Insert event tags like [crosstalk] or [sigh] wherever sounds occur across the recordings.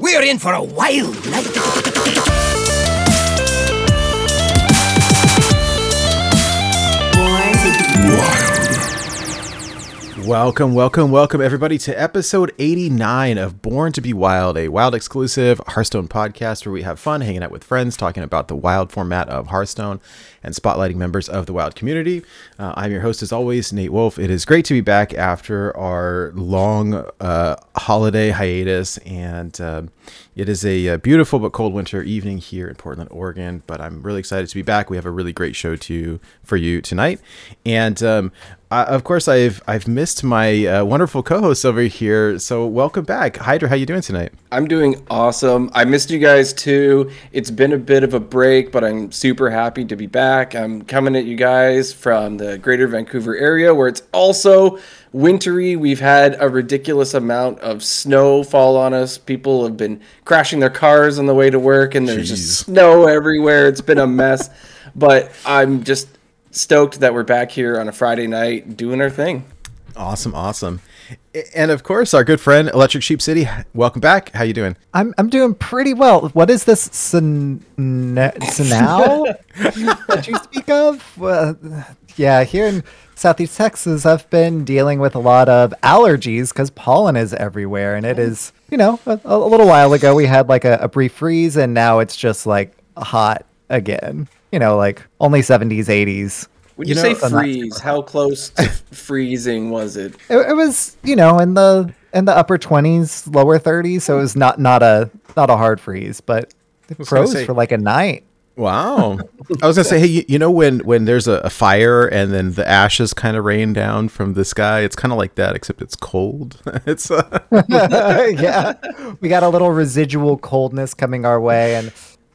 We're in for a wild night. Welcome, welcome, welcome, everybody, to episode 89 of Born to Be Wild, a wild exclusive Hearthstone podcast where we have fun hanging out with friends, talking about the wild format of Hearthstone and spotlighting members of the wild community. Uh, I'm your host, as always, Nate Wolf. It is great to be back after our long uh, holiday hiatus, and uh, it is a, uh beautiful but cold winter evening here in Portland, Oregon. But I'm really excited to be back. We have a really great show to for you tonight, and um, uh, of course, I've I've missed my uh, wonderful co-hosts over here. So welcome back, Hydra. How you doing tonight? I'm doing awesome. I missed you guys too. It's been a bit of a break, but I'm super happy to be back. I'm coming at you guys from the greater Vancouver area where it's also wintry. We've had a ridiculous amount of snow fall on us. People have been crashing their cars on the way to work, and there's Jeez. just snow everywhere. It's been a mess. [laughs] but I'm just stoked that we're back here on a Friday night doing our thing. Awesome, awesome. And of course, our good friend Electric Sheep City. Welcome back. How you doing? I'm I'm doing pretty well. What is this sen- ne- Senal [laughs] that you speak of? Well, yeah, here in Southeast Texas, I've been dealing with a lot of allergies because pollen is everywhere, and it oh. is you know a, a little while ago we had like a, a brief freeze, and now it's just like hot again. You know, like only 70s, 80s. When You you, know- say freeze, how close to freezing was it? [laughs] It, it was you know in the in the upper 20s, lower 30s, so it was not not a not a hard freeze, but it froze say- for like a night. Wow. I was gonna say, hey, you, you know when when there's a, a fire and then the ashes kind of rain down from the sky, it's kind of like that, except it's cold. [laughs] it's uh, [laughs] yeah, we got a little residual coldness coming our way, and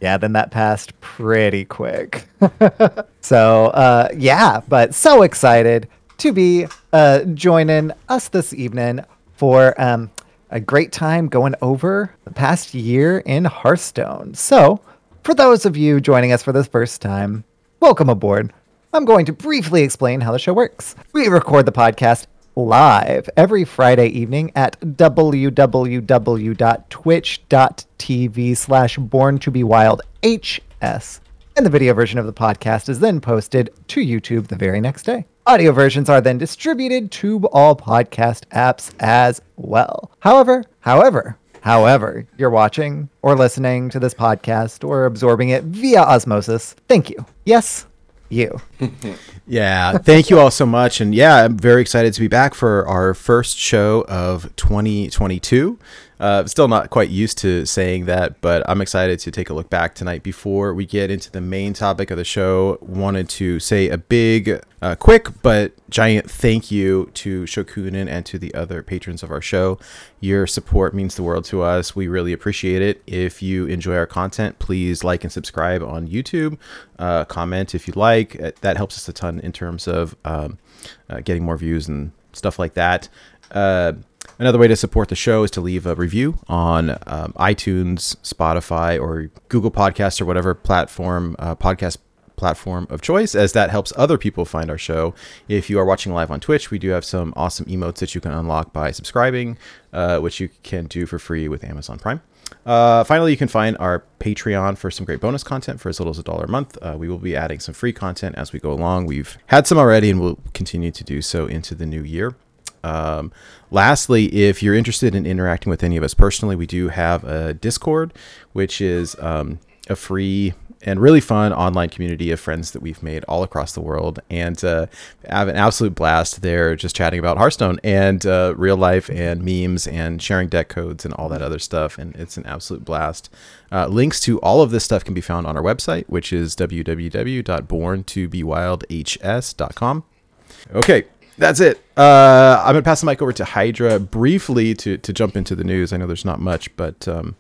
yeah, then that passed pretty quick. [laughs] so uh, yeah, but so excited to be uh, joining us this evening for um, a great time going over the past year in Hearthstone. So, for those of you joining us for the first time, welcome aboard. I'm going to briefly explain how the show works. We record the podcast live every Friday evening at www.twitch.tv slash born to be wild HS. And the video version of the podcast is then posted to YouTube the very next day. Audio versions are then distributed to all podcast apps as well. However, however, however, you're watching or listening to this podcast or absorbing it via osmosis, thank you. Yes, you. [laughs] Yeah, thank you all so much. And yeah, I'm very excited to be back for our first show of 2022. Uh, still not quite used to saying that, but I'm excited to take a look back tonight. Before we get into the main topic of the show, wanted to say a big, uh, quick but giant thank you to Shokunin and to the other patrons of our show. Your support means the world to us. We really appreciate it. If you enjoy our content, please like and subscribe on YouTube. Uh, comment if you like. Uh, That helps us a ton in terms of um, uh, getting more views and stuff like that. Another way to support the show is to leave a review on um, iTunes, Spotify, or Google Podcasts or whatever platform uh, podcast platform of choice as that helps other people find our show. If you are watching live on Twitch, we do have some awesome emotes that you can unlock by subscribing, uh, which you can do for free with Amazon Prime. Uh, finally, you can find our Patreon for some great bonus content for as little as a dollar a month. Uh, we will be adding some free content as we go along. We've had some already and we'll continue to do so into the new year. Um, lastly, if you're interested in interacting with any of us personally, we do have a Discord, which is um, a free and really fun online community of friends that we've made all across the world and uh, have an absolute blast there just chatting about Hearthstone and uh, real life and memes and sharing deck codes and all that other stuff. And it's an absolute blast. Uh, links to all of this stuff can be found on our website, which is www.borntobewildhs.com. Okay, that's it. Uh, I'm gonna pass the mic over to Hydra briefly to to jump into the news. I know there's not much, but um,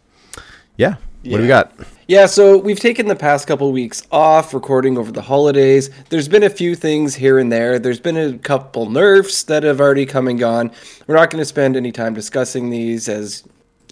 yeah. What do we got? Yeah, so we've taken the past couple weeks off recording over the holidays. There's been a few things here and there. There's been a couple nerfs that have already come and gone. We're not going to spend any time discussing these as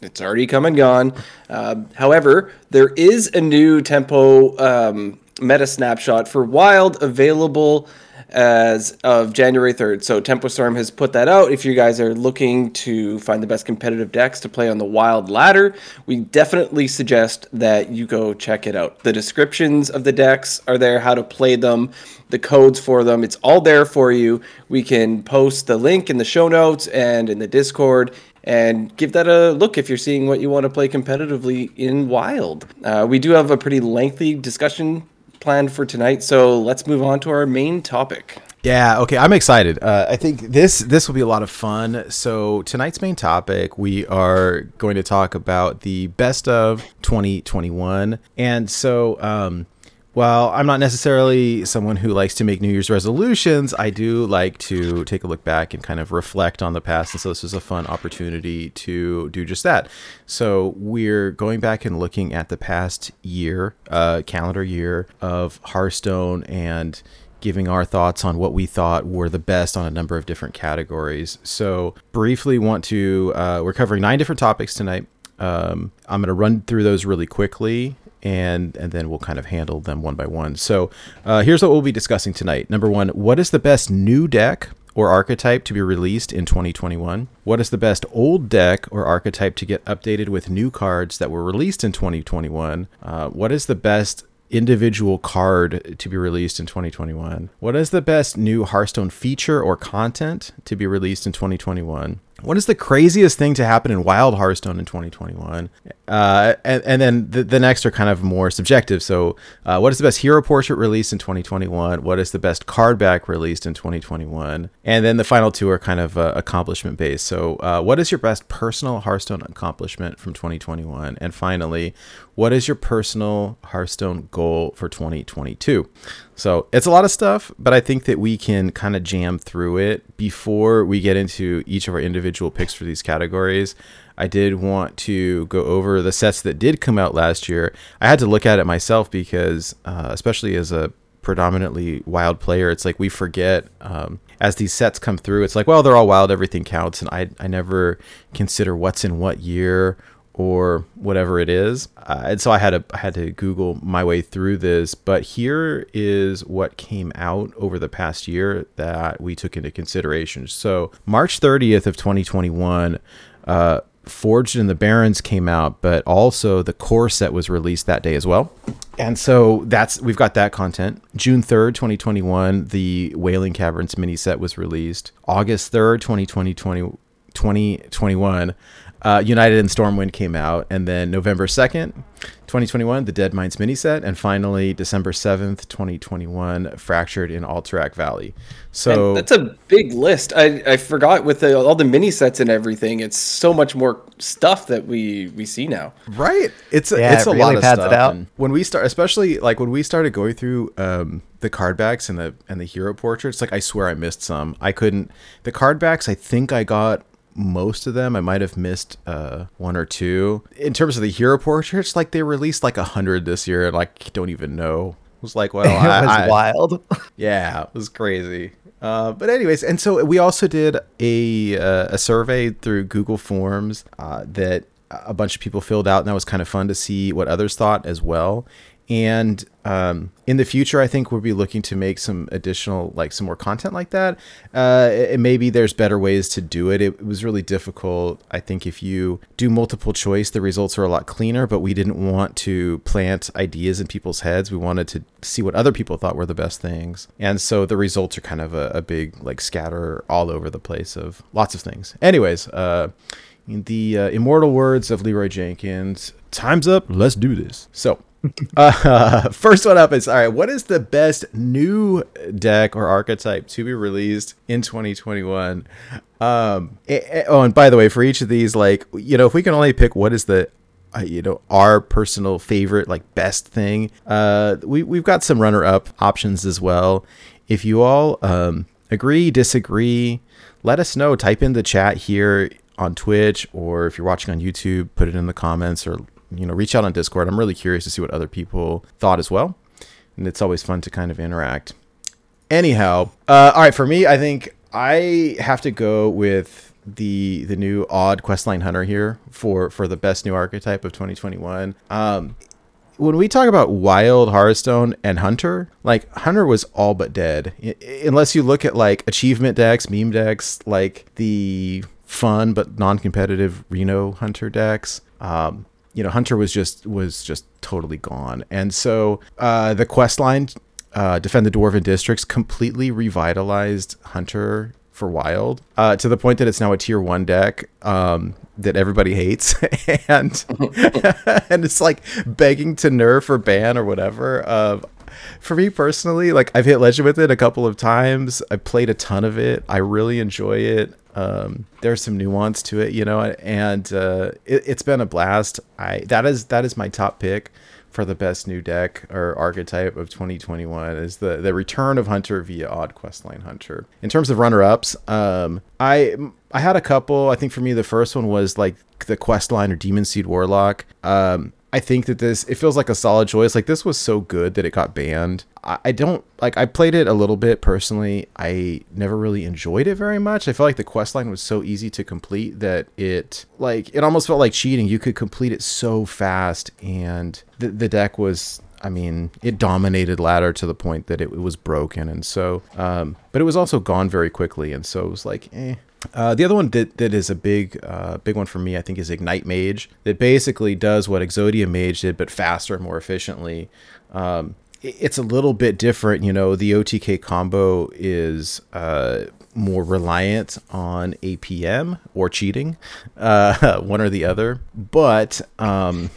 it's already come and gone. Um, however, there is a new tempo um, meta snapshot for Wild available as of January 3rd. So Tempo Storm has put that out. If you guys are looking to find the best competitive decks to play on the Wild ladder, we definitely suggest that you go check it out. The descriptions of the decks are there, how to play them, the codes for them. It's all there for you. We can post the link in the show notes and in the Discord and give that a look if you're seeing what you want to play competitively in Wild. Uh, we do have a pretty lengthy discussion planned for tonight, so let's move on to our main topic. Yeah, okay, I'm excited. Uh, I think this this will be a lot of fun. So tonight's main topic, we are going to talk about the best of 2021, and so um, while I'm not necessarily someone who likes to make New Year's resolutions, I do like to take a look back and kind of reflect on the past. And so this was a fun opportunity to do just that. So we're going back and looking at the past year, uh, calendar year of Hearthstone and giving our thoughts on what we thought were the best on a number of different categories. So briefly want to, uh, we're covering nine different topics tonight. Um, I'm going to run through those really quickly and and then we'll kind of handle them one by one. So uh, here's what we'll be discussing tonight. Number one, what is the best new deck or archetype to be released in 2021? What is the best old deck or archetype to get updated with new cards that were released in 2021? Uh, what is the best individual card to be released in 2021? What is the best new Hearthstone feature or content to be released in 2021? What is the craziest thing to happen in Wild Hearthstone in 2021? Uh, and, and then the, the next are kind of more subjective. So, uh, what is the best hero portrait released in 2021? What is the best card back released in 2021? And then the final two are kind of uh, accomplishment based. So, uh, what is your best personal Hearthstone accomplishment from 2021? And finally, what is your personal Hearthstone goal for 2022? So it's a lot of stuff, but I think that we can kind of jam through it before we get into each of our individual picks for these categories. I did want to go over the sets that did come out last year. I had to look at it myself because, uh, especially as a predominantly wild player, it's like we forget um, as these sets come through. It's like, well, they're all wild, everything counts, and I I never consider what's in what year or whatever it is. Uh, and so I had to I had to Google my way through this. But here is what came out over the past year that we took into consideration. So March 30th of 2021. Uh, Forged in the Barrens came out, but also the core set was released that day as well. And so that's we've got that content. June 3rd, 2021, the Wailing Caverns mini set was released. August 3rd, 2020, 2021, uh, United in Stormwind came out, and then November 2nd, 2021, the Deadmines mini set, and finally December 7th, 2021, Fractured in Alterac Valley. So and that's a big list. I, I forgot with the, all the mini sets and everything. It's so much more stuff that we we see now. Right. It's a, Yeah, it's it a really lot of pads it stuff. out. And when we start, especially like when we started going through um, the card backs and the and the hero portraits, like I swear I missed some. I couldn't. The card backs, I think I got most of them. I might have missed uh, one or two. In terms of the hero portraits, like they released like a hundred this year, and like don't even know. It was like, well, [laughs] it was I, I, wild. [laughs] yeah, it was crazy. Uh, but anyways, and so we also did a uh, a survey through Google Forms uh, that a bunch of people filled out, and that was kind of fun to see what others thought as well. And um, in the future, I think we'll be looking to make some additional, like some more content like that. Uh, and maybe there's better ways to do it. It was really difficult. I think if you do multiple choice, the results are a lot cleaner. But we didn't want to plant ideas in people's heads. We wanted to see what other people thought were the best things. And so the results are kind of a, a big like scatter all over the place of lots of things. Anyways, uh, in the uh, immortal words of Leroy Jenkins, time's up. Let's do this. So. Uh, [laughs] first one up is all right. What is the best new deck or archetype to be released in 2021? Um, oh, and by the way, for each of these, like you know, if we can only pick what is the uh, you know our personal favorite like best thing uh we, we've got some runner-up options as well if you all um agree disagree let us know type in the chat here on twitch or if you're watching on youtube put it in the comments or you know reach out on discord i'm really curious to see what other people thought as well and it's always fun to kind of interact anyhow uh all right for me i think i have to go with the the new odd questline hunter here for for the best new archetype of 2021 um when we talk about wild Hearthstone and Hunter, like Hunter was all but dead. I- unless you look at like achievement decks, meme decks, like the fun but non-competitive Reno Hunter decks. Um, you know, Hunter was just was just totally gone. And so uh, the quest line, uh, defend the Dwarven districts, completely revitalized Hunter for Wild uh, to the point that it's now a tier one deck um, that everybody hates, [laughs] and [laughs] and it's like begging to nerf or ban or whatever. Uh, for me personally, like I've hit legend with it a couple of times. I played a ton of it. I really enjoy it. Um, there's some nuance to it, you know, and uh, it, it's been a blast. I that is that is my top pick for the best new deck or archetype of 2021 is the the return of Hunter via Odd Questline Hunter. In terms of runner ups, um, I I had a couple. I think for me the first one was like the Questline or Demon Seed Warlock. Um, I think that this it feels like a solid choice. Like this was so good that it got banned. I, I don't like I played it a little bit personally. I never really enjoyed it very much. I felt like the quest line was so easy to complete that it like it almost felt like cheating. You could complete it so fast and the the deck was I mean, it dominated ladder to the point that it, it was broken, and so, um, but it was also gone very quickly, and so it was like, eh. Uh, the other one that, that is a big uh, big one for me, I think, is Ignite Mage. That basically does what Exodia Mage did, but faster and more efficiently. Um, it- it's a little bit different, you know. The OTK combo is uh, more reliant on APM or cheating, uh, [laughs] one or the other. But um,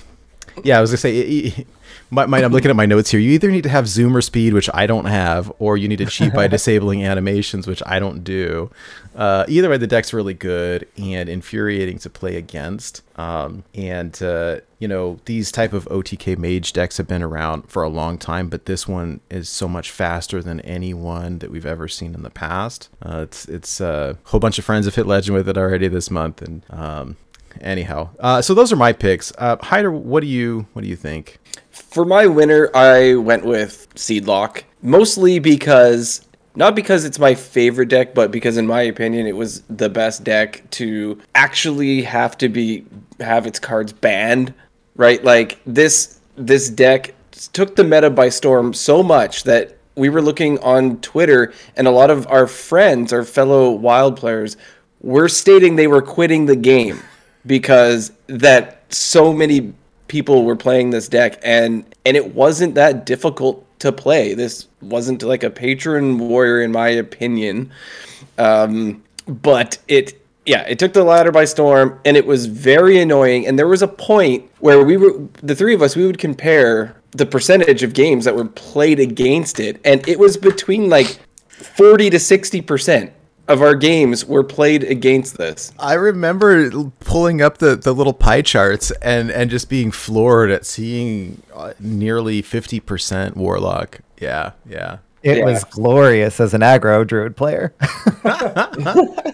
yeah, I was gonna say. It, it, [laughs] my, my, I'm looking at my notes here. You either need to have zoomer speed, which I don't have, or you need to cheat by [laughs] disabling animations, which I don't do. Uh, either way, the deck's really good and infuriating to play against. Um, and uh, you know these type of OTK mage decks have been around for a long time, but this one is so much faster than any one that we've ever seen in the past. Uh, it's it's uh, a whole bunch of friends have hit legend with it already this month, and um, anyhow, uh, so those are my picks. Uh, Hydra, what do you what do you think? For my winner, I went with Seedlock, mostly because not because it's my favorite deck, but because in my opinion it was the best deck to actually have to be have its cards banned, right? Like this this deck took the meta by storm so much that we were looking on Twitter and a lot of our friends, our fellow wild players, were stating they were quitting the game because that so many people were playing this deck and and it wasn't that difficult to play. This wasn't like a patron warrior in my opinion. Um but it yeah it took the ladder by storm and it was very annoying. And there was a point where we were the three of us we would compare the percentage of games that were played against it and it was between like 40 to 60 percent of our games were played against this I remember pulling up the, the little pie charts and, and just being floored at seeing uh, nearly 50% Warlock. Yeah, yeah. It Yeah. was glorious as an aggro druid player. [laughs] [laughs]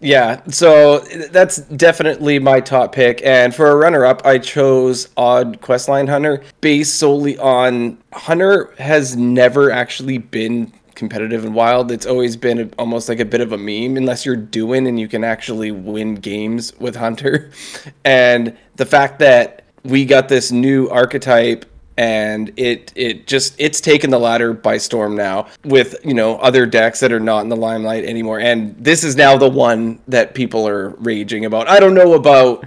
Yeah, so that's definitely my top pick. And for a runner up, I chose Odd Questline Hunter based solely on Hunter has never actually been competitive and wild. It's always been a, almost like a bit of a meme unless you're doing and you can actually win games with Hunter. [laughs] And the fact that we got this new archetype and it it just it's taken the ladder by storm now with you know other decks that are not in the limelight anymore and this is now the one that people are raging about i don't know about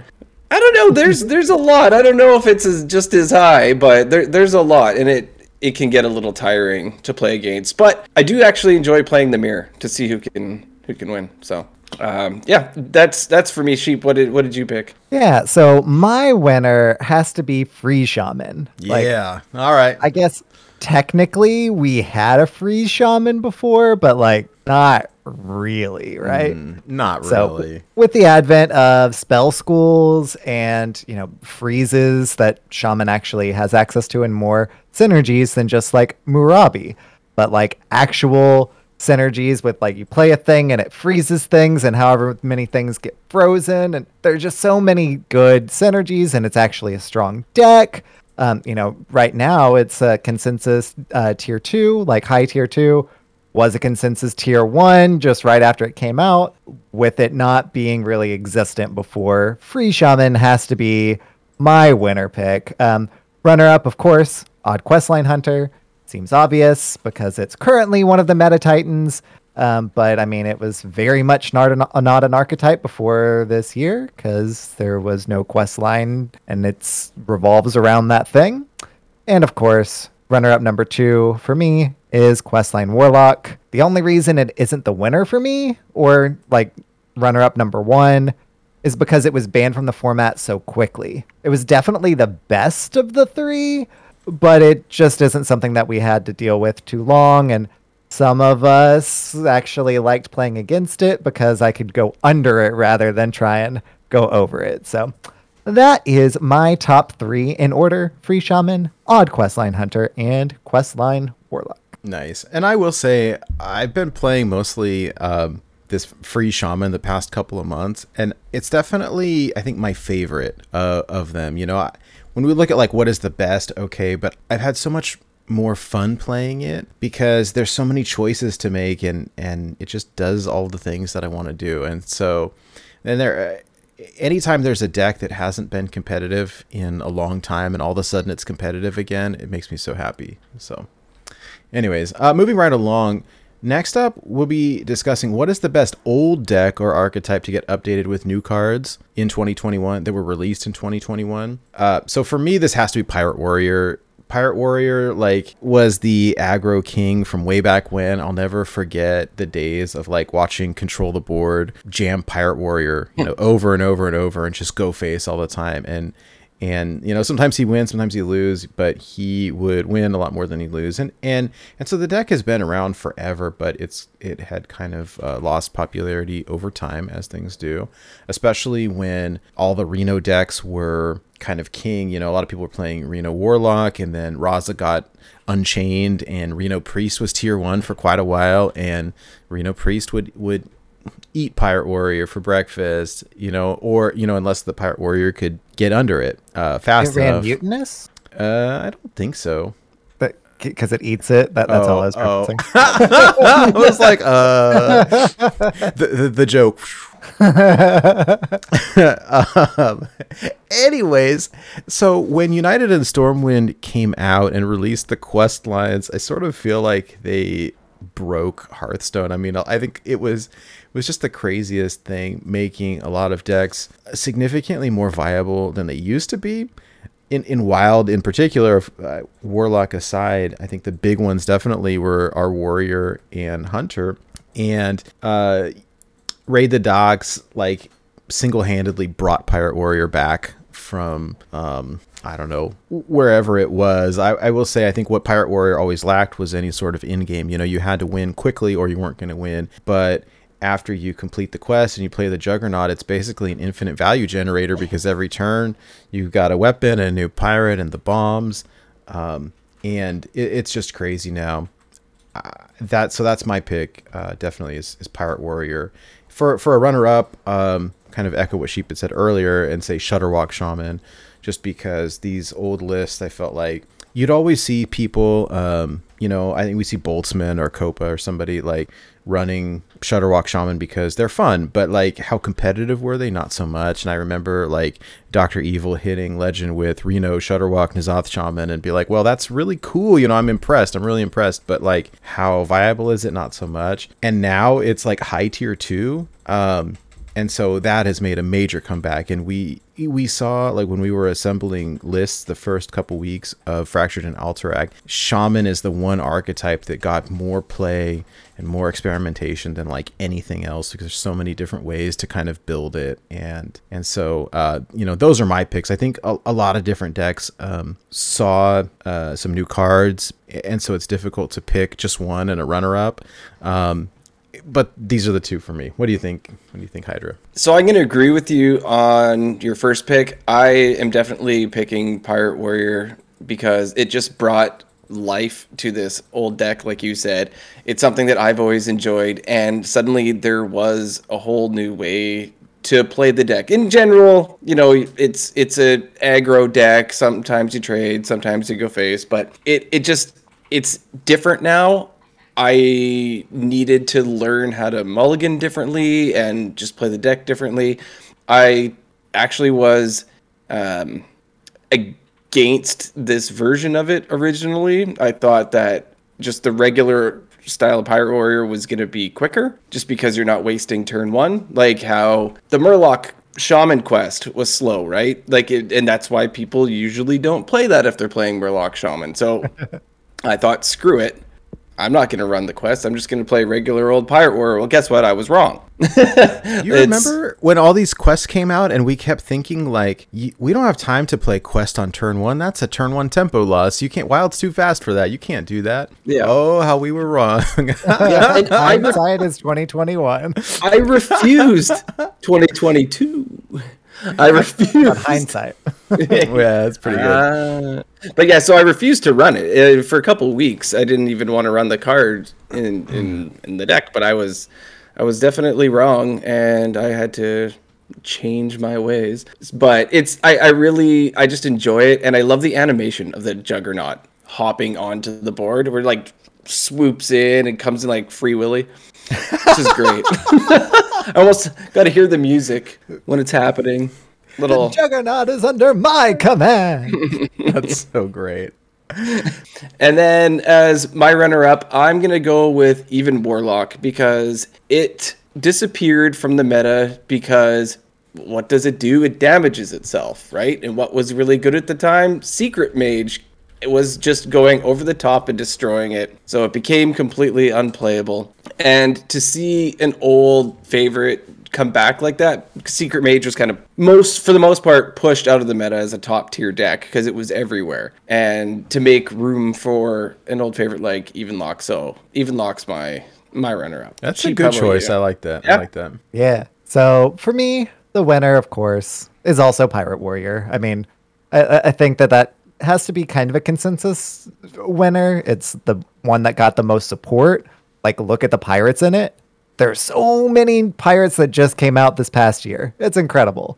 i don't know there's there's a lot i don't know if it's as, just as high but there, there's a lot and it it can get a little tiring to play against but i do actually enjoy playing the mirror to see who can who can win so um, yeah that's that's for me sheep what did what did you pick yeah, so my winner has to be Freeze Shaman. Like, yeah. All right. I guess technically we had a Freeze Shaman before, but like not really, right? Not So really. with the advent of spell schools and you know freezes that shaman actually has access to and more synergies than just like Moorabi, but like actual synergies with like you play a thing and it freezes things and however many things get frozen and there's just so many good synergies and it's actually a strong deck. Um, you know, right now it's a consensus uh, tier two, like high tier two was a consensus tier one just right after it came out, with it not being really existent before. Freeze Shaman has to be my winner pick. Um, Runner up, of course, Odd Questline Hunter. Seems obvious because it's currently one of the meta titans. Um, but I mean, it was very much not an, not an archetype before this year because there was no quest line and it revolves around that thing. And of course, runner up number two for me is Questline Warlock. The only reason it isn't the winner for me, or like runner up number one, is because it was banned from the format so quickly. It was definitely the best of the three, but it just isn't something that we had to deal with too long. And some of us actually liked playing against it because I could go under it rather than try and go over it. So that is my top three in order Freeze Shaman, Odd Questline Hunter, and Questline Warlock. Nice. And I will say, I've been playing mostly um, this freeze shaman the past couple of months, and it's definitely, I think, my favorite uh, of them. You know, I, when we look at like what is the best, okay, but I've had so much more fun playing it because there's so many choices to make, and and it just does all the things that I want to do, and so, and there. Anytime there's a deck that hasn't been competitive in a long time and all of a sudden it's competitive again, it makes me so happy. So Anyways, uh, moving right along. Next up, we'll be discussing what is the best old deck or archetype to get updated with new cards in 2021 that were released in 2021. Uh, so for me, this has to be Pirate Warrior. Pirate Warrior like was the aggro king from way back when. I'll never forget the days of like watching Control the Board jam Pirate Warrior, you [laughs] know, over and over and over and just go face all the time. And and you know sometimes he wins sometimes he lose but he would win a lot more than he lose. And and and so the deck has been around forever but it's it had kind of uh, lost popularity over time as things do especially when all the reno decks were kind of king. You know a lot of people were playing reno warlock and then raza got unchained and reno priest was tier one for quite a while and reno priest would would eat pirate warrior for breakfast you know or you know unless the pirate warrior could get under it uh, fast it ran enough. mutinous Uh, I don't think so. but because it eats it that, that's all i was Oh, oh. [laughs] I was like, uh, [laughs] the, the, the joke. [laughs] um, anyways, so when United in Stormwind came out and released the quest lines, I sort of feel like they broke Hearthstone. I mean, I think it was it was just the craziest thing, making a lot of decks significantly more viable than they used to be in in wild in particular uh, warlock aside i think the big ones definitely were our warrior and hunter and uh raid the docks like single-handedly brought pirate warrior back from um I don't know wherever it was. I, I will say I think what Pirate Warrior always lacked was any sort of in game. You know, you had to win quickly or you weren't going to win. But after you complete the quest and you play the Juggernaut, it's basically an infinite value generator because every turn you've got a weapon, a new pirate, and the bombs, um, and it, it's just crazy now. Uh, that so that's my pick. Uh, definitely is, is Pirate Warrior. For for a runner up, um, kind of echo what Sheep had said earlier and say Shudderwock Shaman, just because these old lists I felt like you'd always see people. Um, you know, I think we see Boltzmann or Copa or somebody like running Shudderwock Shaman because they're fun, but like how competitive were they? Not so much. And I remember like Dr. Evil hitting Legend with Reno Shudderwock N'Zoth Shaman and be like, well, that's really cool. You know, I'm impressed. I'm really impressed. But like, how viable is it? Not so much. And now it's like high tier two. Um, and so that has made a major comeback. And we we saw like when we were assembling lists the first couple weeks of fractured in alterac shaman is the one archetype that got more play and more experimentation than like anything else because there's so many different ways to kind of build it. And and so uh you know those are my picks. I think a, a lot of different decks um saw uh some new cards. And so it's difficult to pick just one and a runner up um but these are the two for me. What do you think? What do you think, Hydra? So I'm going to agree with you on your first pick. I am definitely picking Pirate Warrior because it just brought life to this old deck, like you said. It's something that I've always enjoyed, and suddenly there was a whole new way to play the deck. In general, you know, it's it's a aggro deck. Sometimes you trade, sometimes you go face, but it it just it's different now. I needed to learn how to mulligan differently and just play the deck differently. I actually was um, against this version of it originally. I thought that just the regular style of Pirate Warrior was going to be quicker just because you're not wasting turn one. Like how the Murloc Shaman quest was slow, right? Like, it, and that's why people usually don't play that if they're playing Murloc Shaman. So [laughs] I thought, screw it. I'm not going to run the quest. I'm just going to play regular old Pirate Warrior. Well, guess what? I was wrong. [laughs] You remember when all these quests came out and we kept thinking like y- we don't have time to play quest on turn 1. That's a turn 1 tempo loss. You can't wild's too fast for that. You can't do that. Yeah. Oh, how we were wrong. [laughs] Yeah, and I, [laughs] Hindsight is 2021. I refused 2022. I refused. Hindsight. [laughs] yeah, that's pretty good. Uh, but yeah, so I refused to run it uh, for a couple weeks. I didn't even want to run the card in, in in the deck, but I was I was definitely wrong, and I had to change my ways. But it's I, I really I just enjoy it, and I love the animation of the Juggernaut hopping onto the board, where it, like swoops in and comes in like Free Willy. This is great. [laughs] I almost got to hear the music when it's happening. Little Juggernaut is under my command. [laughs] That's so great. And then as my runner up, I'm going to go with Even Warlock because it disappeared from the meta because what does it do? It damages itself, right? And what was really good at the time? Secret Mage. It was just going over the top and destroying it. So it became completely unplayable. And to see an old favorite come back like that, Secret Mage was kind of most for the most part pushed out of the meta as a top tier deck because it was everywhere. And to make room for an old favorite like Even Lock, so Even Lock's my my runner up. That's She a good choice. I like that. I like that. Yeah. So for me, the winner, of course, is also Pirate Warrior. I mean, I- I, I think that that has to be kind of a consensus winner. It's the one that got the most support. Like, look at the pirates in it. There's so many pirates that just came out this past year. It's incredible.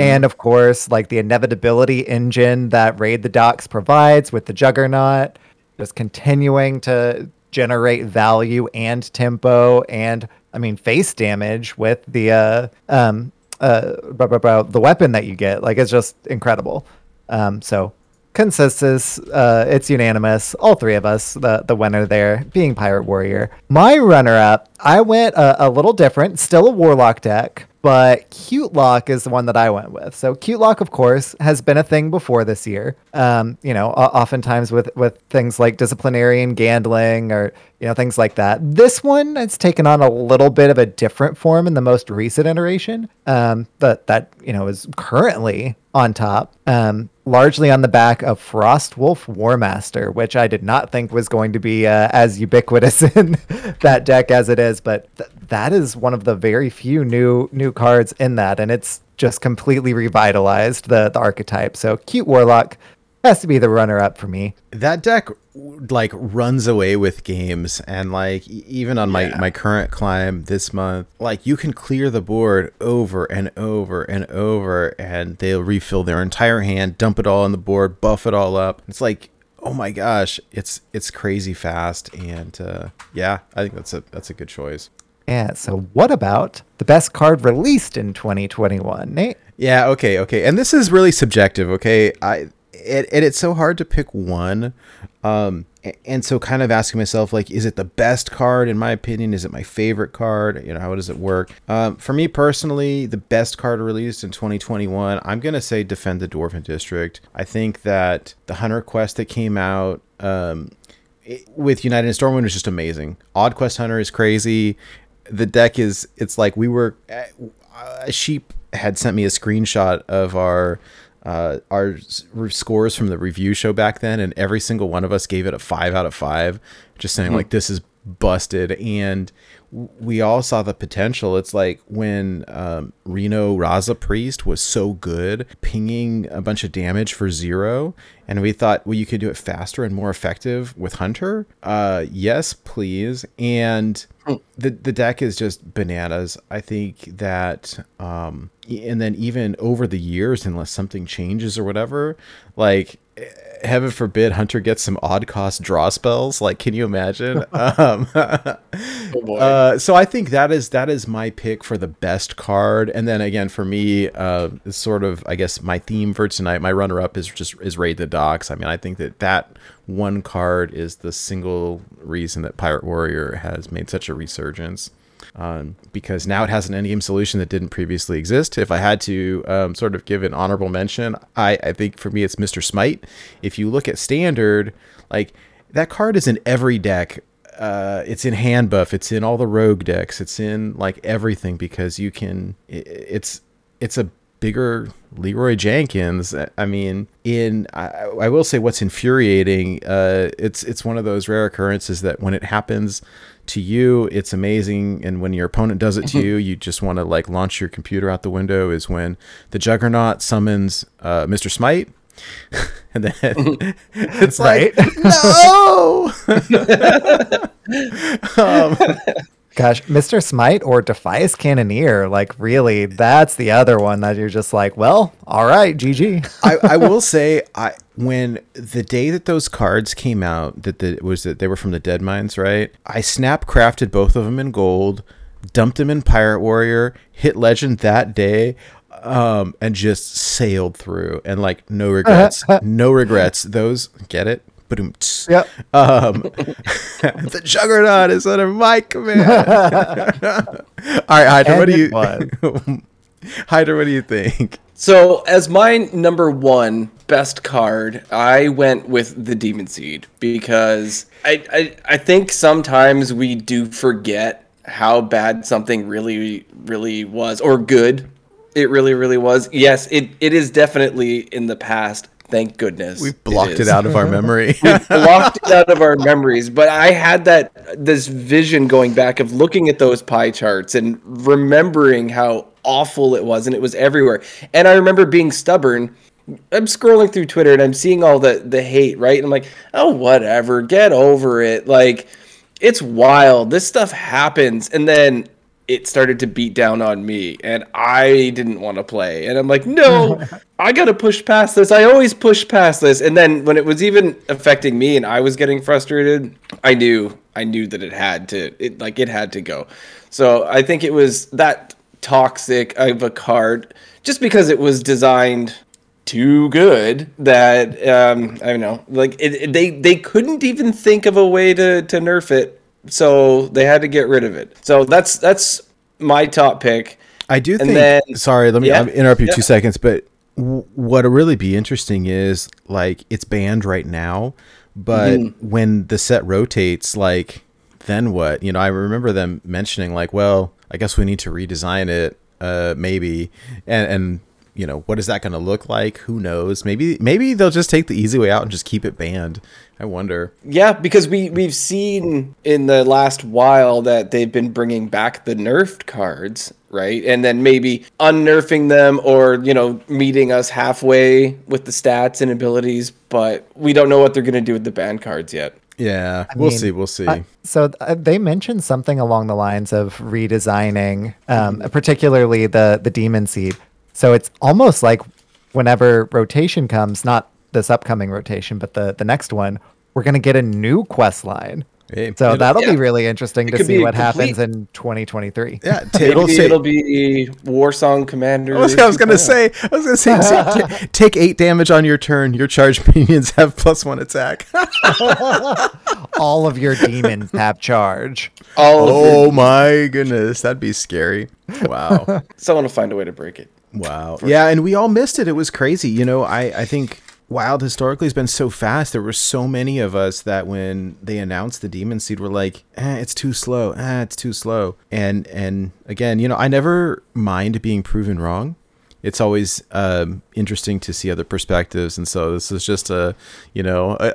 And of course, like the inevitability engine that Raid the Docks provides with the Juggernaut, just continuing to generate value and tempo and I mean face damage with the uh um uh the weapon that you get. Like it's just incredible. Um so consensus uh it's unanimous. All three of us the the winner there being pirate warrior. My runner up i went a, a little different still a warlock deck but cube lock is the one that i went with. So cube lock of course has been a thing before this year. Um you know oftentimes with with things like disciplinarian gandling or you know things like that. This one has taken on a little bit of a different form in the most recent iteration. Um that that you know is currently on top. Um largely on the back of Frostwolf Warmaster, which I did not think was going to be uh, as ubiquitous [laughs] in that deck as it is, but th- that is one of the very few new new cards in that, and it's just completely revitalized the the archetype. So cube Warlock has to be the runner up for me. that deck like runs away with games and like even on my my current climb this month like you can clear the board over and over and over and they'll refill their entire hand dump it all on the board buff it all up it's like oh my gosh it's it's crazy fast and uh yeah i think that's a that's a good choice Yeah. So what about the best card released in 2021, Nate? Yeah, okay, okay. And this is really subjective, okay? I it, and it's so hard to pick one. Um and so kind of asking myself like is it the best card in my opinion? Is it my favorite card? You know, how does it work? Um for me personally, the best card released in 2021, I'm going to say Defend the Dwarven District. I think that the Hunter Quest that came out um it- with United in Stormwind was just amazing. Odd Quest Hunter is crazy. The deck is it's like we were a sheep had sent me a screenshot of our uh, our scores from the review show back then, and every single one of us gave it a five out of five, just saying like this is busted. And we all saw the potential. It's like when um, Reno Raza Priest was so good, pinging a bunch of damage for zero, and we thought, well, you could do it faster and more effective with Hunter. Uh, yes, please. And the the deck is just bananas. I think that um and then even over the years unless something changes or whatever, like heaven forbid hunter gets some odd cost draw spells like can you imagine [laughs] um [laughs] Oh uh, so I think that is that is my pick for the best card, and then again for me, uh, sort of I guess my theme for tonight. My runner up is just is raid the docks. I mean, I think that that one card is the single reason that Pirate Warrior has made such a resurgence. Um, because now it has an endgame solution that didn't previously exist. If I had to um, sort of give an honorable mention, I, I think for me it's Mr. Smite. If you look at standard, like that card is in every deck uh, it's in hand buff. It's in all the rogue decks. It's in like everything because you can. i- It's it's a bigger Leroy Jenkins. I mean, in I, I will say what's infuriating. Uh, it's it's one of those rare occurrences that when it happens to you, it's amazing, and when your opponent does it to you, [laughs] you just want to like launch your computer out the window. Is when the Juggernaut summons uh, Mr. Smite. [laughs] and then [laughs] it's like no Gosh, Mr. Smite or Defias Cannoneer, like really, that's the other one that you're just like, well, all right, GG. I, I [laughs] will say I when the day that those cards came out that the was that they were from the Dead Mines, right? I snap crafted both of them in gold, dumped them in Pirate Warrior, hit Legend that day, um, and just sailed through and like no regrets, [laughs] no regrets. Those get it. Ba-doom. Yep. Um, [laughs] the Juggernaut is under my command. [laughs] All right, Hydra, what And do it you? [laughs] Hydra, what do you think? So, as my number one best card, I went with the Demon Seed because I, I I think sometimes we do forget how bad something really really was or good it really really was. Yes, it, it is definitely in the past. Thank goodness. We blocked it out of our memory. [laughs] blocked it out of our memories. But I had that this vision going back of looking at those pie charts and remembering how awful it was, and it was everywhere. And I remember being stubborn. I'm scrolling through Twitter and I'm seeing all the the hate, right? And I'm like, oh whatever, get over it. Like, it's wild. This stuff happens, and then it started to beat down on me and I didn't want to play. And I'm like, no, [laughs] I got to push past this. I always push past this. And then when it was even affecting me and I was getting frustrated, I knew, I knew that it had to, it like it had to go. So I think it was that toxic of a card just because it was designed too good that um I don't know like it, it- they they couldn't even think of a way to to nerf it so they had to get rid of it so that's that's my top pick I do And think. then- sorry, let me Yeah, interrupt you yeah. two seconds. But w- what would really be interesting is like it's banned right now, but Mm-hmm. when the set rotates, like then what? You know, I remember them mentioning like, well, I guess we need to redesign it, uh, maybe, and and you know, what is that going to look like? Who knows? Maybe maybe they'll just take the easy way out and just keep it banned. I wonder. yeah because we we've seen in the last while that they've been bringing back the nerfed cards right and then maybe unnerfing them or you know meeting us halfway with the stats and abilities but we don't know what they're going to do with the banned cards yet Yeah, we'll mean, see. We'll see. Uh, so uh, they mentioned something along the lines of redesigning, um, particularly the the demon seed. So it's almost like whenever rotation comes, not this upcoming rotation, but the the next one, we're gonna get a new quest line. Hey, So that'll yeah. be really interesting to see be a what happens in 2023. yeah, [laughs] t- it'll it'll, say be Warsong Commander. I was, I was gonna say, I was gonna say, [laughs] take, ta- take eight damage on your turn. Your charged [laughs] minions have plus one attack. All of your demons have charge. all of oh my goodness, that'd be scary. Wow. Someone will find a way to break it. Wow. Yeah, and we all missed it. It was crazy. You know, I I think Wild historically has been so fast. There were so many of us that when they announced the Demon Seed, were like, eh, it's too slow. Eh, it's too slow. And and again, you know, I never mind being proven wrong. It's always um, interesting to see other perspectives, and so this is just a, you know, a,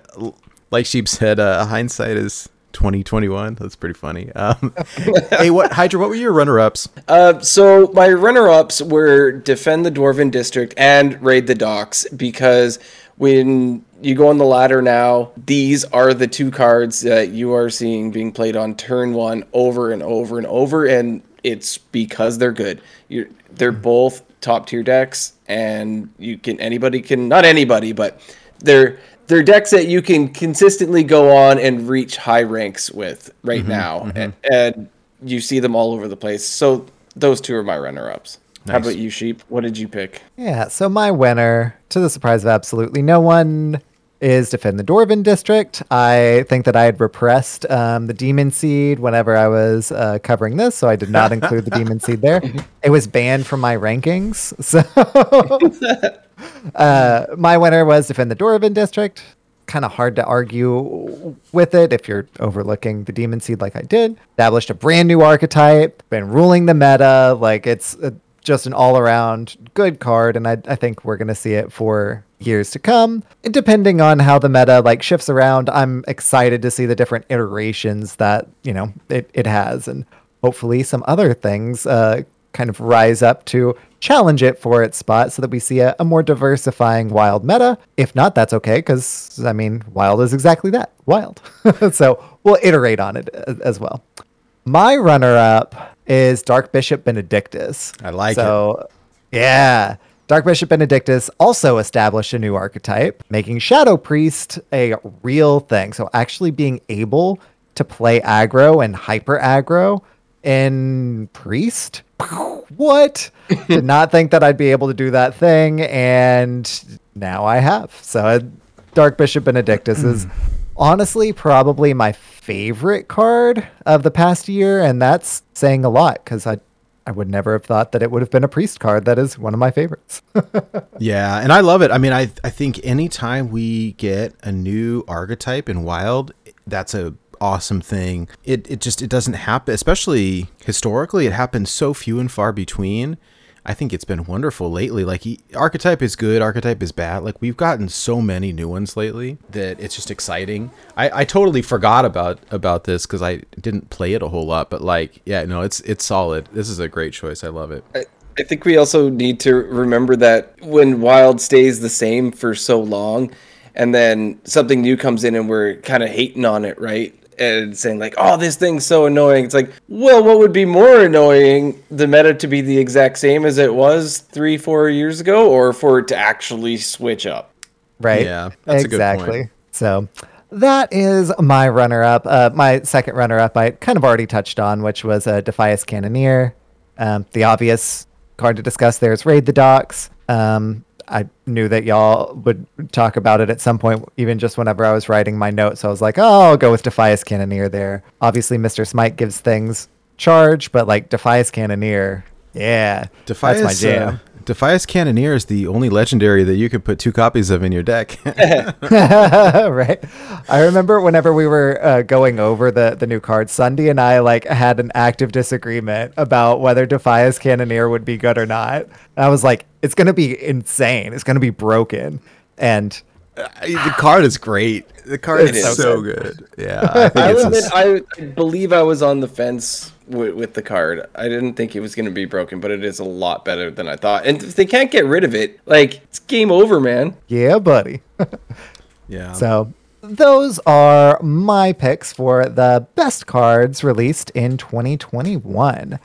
like Sheep said, uh, hindsight is twenty twenty one. That's pretty funny. Um, [laughs] hey, what Hydra? What were your runner ups? Uh, so my runner-ups were defend the Dwarven District and raid the docks because when you go on the ladder now, these are the two cards that you are seeing being played on turn one over and over and over, and it's because they're good. You're, they're both top tier decks, and you can anybody can not anybody, but they're they're decks that you can consistently go on and reach high ranks with right now, And, and you see them all over the place. So those two are my runner-ups. How about you, Sheep? What did you pick? Yeah, so my winner, to the surprise of absolutely no one, is Defend the Dwarven District. I think that I had repressed um, the Demon Seed whenever I was uh, covering this, so I did not [laughs] include the Demon Seed there. It was banned from my rankings. [laughs] So [laughs] uh, my winner was Defend the Dwarven District. Kind of hard to argue with it if you're overlooking the Demon Seed like I did. Established a brand new archetype, been ruling the meta. Like it's uh just an all around good card, and I, I think we're going to see it for years to come. And depending on how the meta like shifts around, I'm excited to see the different iterations that, you know, it, it has. And hopefully some other things uh, kind of rise up to challenge it for its spot so that we see a, a more diversifying wild meta. If not, that's okay because I mean, wild is exactly that wild. [laughs] so we'll iterate on it uh, as well. My runner up is Dark Bishop Benedictus. I like it. so, yeah. Dark Bishop Benedictus also established a new archetype, making Shadow Priest a real thing. So, actually being able to play aggro and hyper aggro in Priest. What? Did not think that I'd be able to do that thing, and now I have. So, uh, Dark Bishop Benedictus is [clears throat] honestly probably my favorite card of the past year, and that's saying a lot because I. I would never have thought that it would have been a priest card. That is one of my favorites. [laughs] Yeah, and I love it. I mean, I I think anytime we get a new archetype in Wild, that's a awesome thing. It it just it doesn't happen, especially historically. It happens so few and far between. I think it's been wonderful lately. Like archetype is good, archetype is bad. Like we've gotten so many new ones lately that it's just exciting. I, I totally forgot about about this because I didn't play it a whole lot. But like, yeah, no, it's it's solid. This is a great choice. I love it. I, I think we also need to remember that when Wild stays the same for so long, and then something new comes in and we're kind of hating on it, right? And saying like, "Oh, this thing's so annoying." It's like, well, what would be more annoying? The meta to be the exact same as it was three, four years ago, or for it to actually switch up? right? Yeah, that's a good point. exactly. So that is my runner-up. Uh, my second runner-up, I kind of already touched on, which was uh, Defias Cannoneer. Um, the obvious card to discuss there is Raid the Docks. Um, I knew that y'all would talk about it at some point, even just whenever I was writing my notes. So I was like, oh, I'll go with Defias Cannoneer there. Obviously, Mr. Smite gives things charge, but like Defias Cannoneer, yeah, Defias, that's my jam. Uh, Defias Cannoneer is the only legendary that you could put two copies of in your deck. [laughs] [laughs] [laughs] right. I remember whenever we were uh, going over the the new cards, Sunday and I like had an active disagreement about whether Defias Cannoneer would be good or not. And I was like, it's gonna be insane. It's gonna be broken. And the card is great. The card It is is. so good. Yeah, I think I, it's admit, a- I believe I was on the fence with, with the card. I didn't think it was going to be broken, but it is a lot better than I thought. And if they can't get rid of it, like it's game over, man. yeah, buddy. [laughs] yeah. So those are my picks for the best cards released in 2021.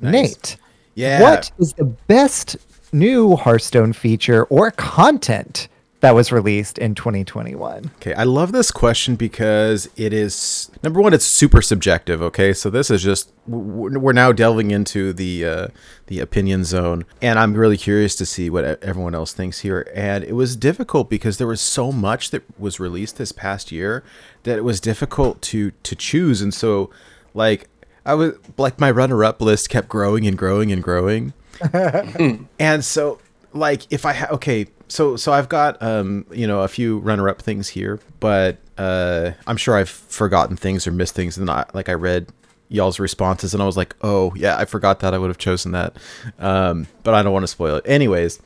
Nate, Yeah. what is the best new Hearthstone feature or content that was released in 2021? Okay, I love this question because it is number one. It's super subjective. Okay, so this is just we're now delving into the uh, the opinion zone, and I'm really curious to see what everyone else thinks here. And it was difficult because there was so much that was released this past year that it was difficult to to choose. And so, like, I was like my runner up list kept growing and growing and growing. [laughs] and so like if i ha- okay so so i've got um you know a few runner up things here but uh i'm sure i've forgotten things or missed things. And I, like i read y'all's responses and i was like oh yeah i forgot that i would have chosen that. Um but i don't want to spoil it. Anyways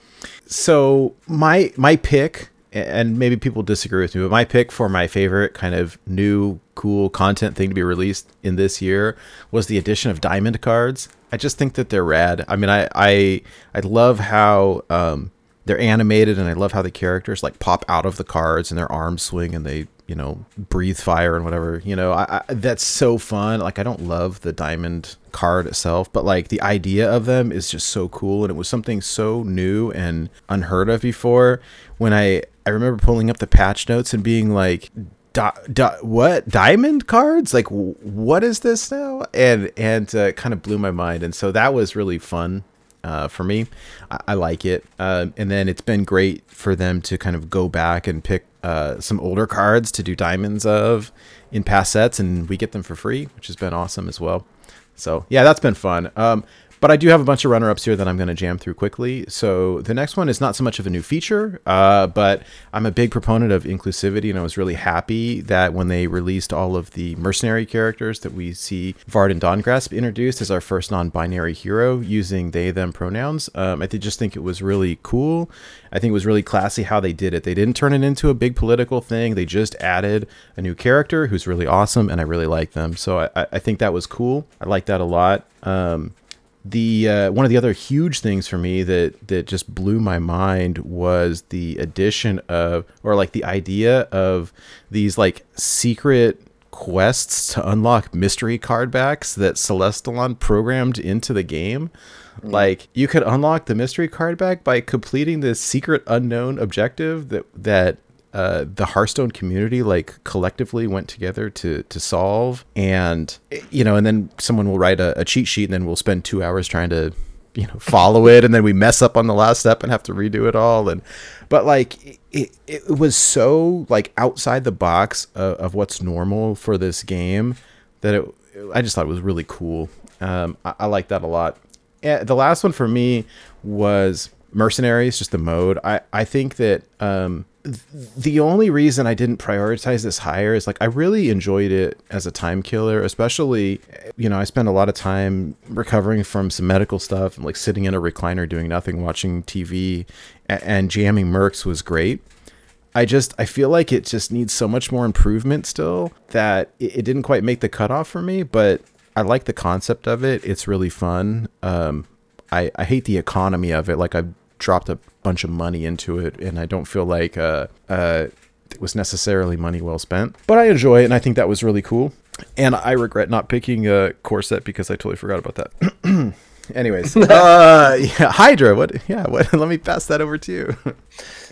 so my my pick and maybe people disagree with me but my pick for my favorite kind of new cool content thing to be released in this year was the addition of diamond cards. I just think that they're rad. I mean i i i love how um they're animated and i love how the characters like pop out of the cards and their arms swing and they you know breathe fire and whatever you know I, I that's so fun like i don't love the diamond card itself but like the idea of them is just so cool and it was something so new and unheard of before when i I remember pulling up the patch notes and being like, di- di- "What diamond cards? Like, what is this now?" And and uh, kind of blew my mind. And so that was really fun uh, for me. I, I like it. Um, and then it's been great for them to kind of go back and pick uh, some older cards to do diamonds of in past sets, and we get them for free, which has been awesome as well. So yeah, that's been fun. Um, but I do have a bunch of runner-ups here that I'm going to jam through quickly. So the next one is not so much of a new feature, uh, but I'm a big proponent of inclusivity, and I was really happy that when they released all of the mercenary characters that we see Varden Dawngrasp introduced as our first non-binary hero using they/them pronouns. Um, I did just think it was really cool. I think it was really classy how they did it. They didn't turn it into a big political thing. They just added a new character who's really awesome, and I really like them. So I, I think that was cool. I like that a lot. Um, the uh, one of the other huge things for me that that just blew my mind was the addition of or like the idea of these like secret quests to unlock mystery card backs that Celestalon programmed into the game. Like you could unlock the mystery card back by completing this secret unknown objective that that uh, the Hearthstone community like collectively went together to to solve, and you know, and then someone will write a, a cheat sheet, and then we'll spend two hours trying to you know follow it, and then we mess up on the last step and have to redo it all, and but like it, it was so like outside the box of, of what's normal for this game that it I just thought it was really cool. Um, I, I like that a lot. And the last one for me was mercenaries, just the mode. I I think that um, the only reason I didn't prioritize this higher is like I really enjoyed it as a time killer, especially you know I spent a lot of time recovering from some medical stuff and like sitting in a recliner doing nothing, watching TV, and, jamming mercs was great. I just I feel like it just needs so much more improvement still that it, it didn't quite make the cutoff for me, but I like the concept of it. It's really fun. Um, I I hate the economy of it. Like I've dropped a bunch of money into it, and I don't feel like uh uh it was necessarily money well spent. But I enjoy it, and I think that was really cool. And I regret not picking a core set because I totally forgot about that. [clears throat] Anyways, [laughs] uh, yeah, Hydra. What? Yeah, what? [laughs] Let me pass that over to you.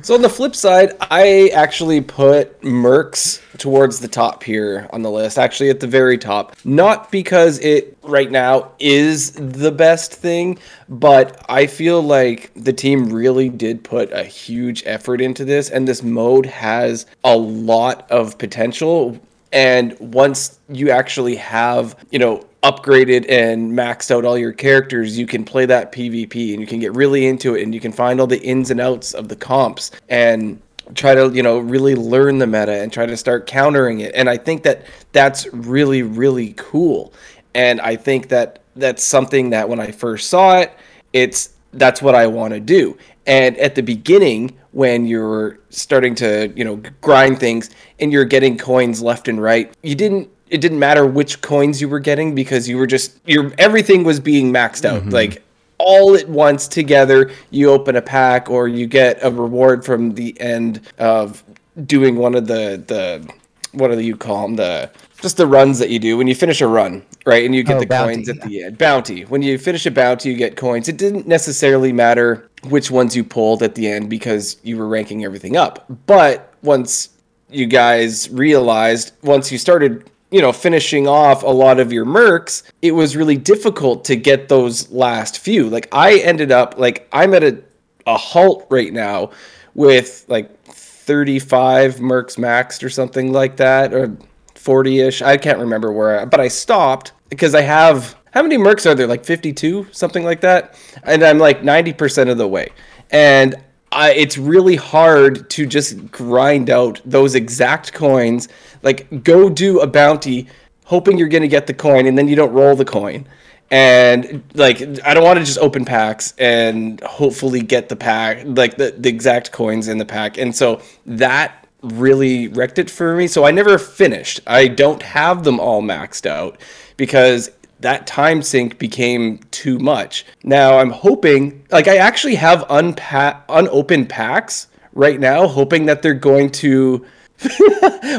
So on the flip side, I actually put Mercs towards the top here on the list, actually at the very top. Not because it right now is the best thing, but I feel like the team really did put a huge effort into this, and this mode has a lot of potential. And once you actually have, you know, upgraded and maxed out all your characters, you can play that PvP and you can get really into it and you can find all the ins and outs of the comps and try to, you know, really learn the meta and try to start countering it. And I think that that's really really cool. And I think that that's something that when I first saw it, it's that's what I want to do. And at the beginning, when you're starting to, you know, grind things and you're getting coins left and right, you didn't it didn't matter which coins you were getting because you were just your everything was being maxed out. Mm-hmm. Like all at once together, you open a pack or you get a reward from the end of doing one of the the what do you call them the just the runs that you do when you finish a run, right? And you get Oh, the bounty, coins at the end. Bounty. When you finish a bounty, you get coins. It didn't necessarily matter which ones you pulled at the end because you were ranking everything up. But once you guys realized, once you started, you know, finishing off a lot of your mercs, it was really difficult to get those last few. Like I ended up like I'm at a a halt right now with like 35 mercs maxed or something like that or 40ish. I can't remember where, I, but I stopped because I have how many mercs are there? Like 52, something like that. And I'm like 90% of the way. And I, it's really hard to just grind out those exact coins. Like go do a bounty hoping you're going to get the coin and then you don't roll the coin and like I don't want to just open packs and hopefully get the pack like the, the exact coins in the pack. And so that really wrecked it for me. So I never finished. I don't have them all maxed out because that time sink became too much. Now I'm hoping like I actually have unpa- unopened packs right now hoping that they're going to [laughs]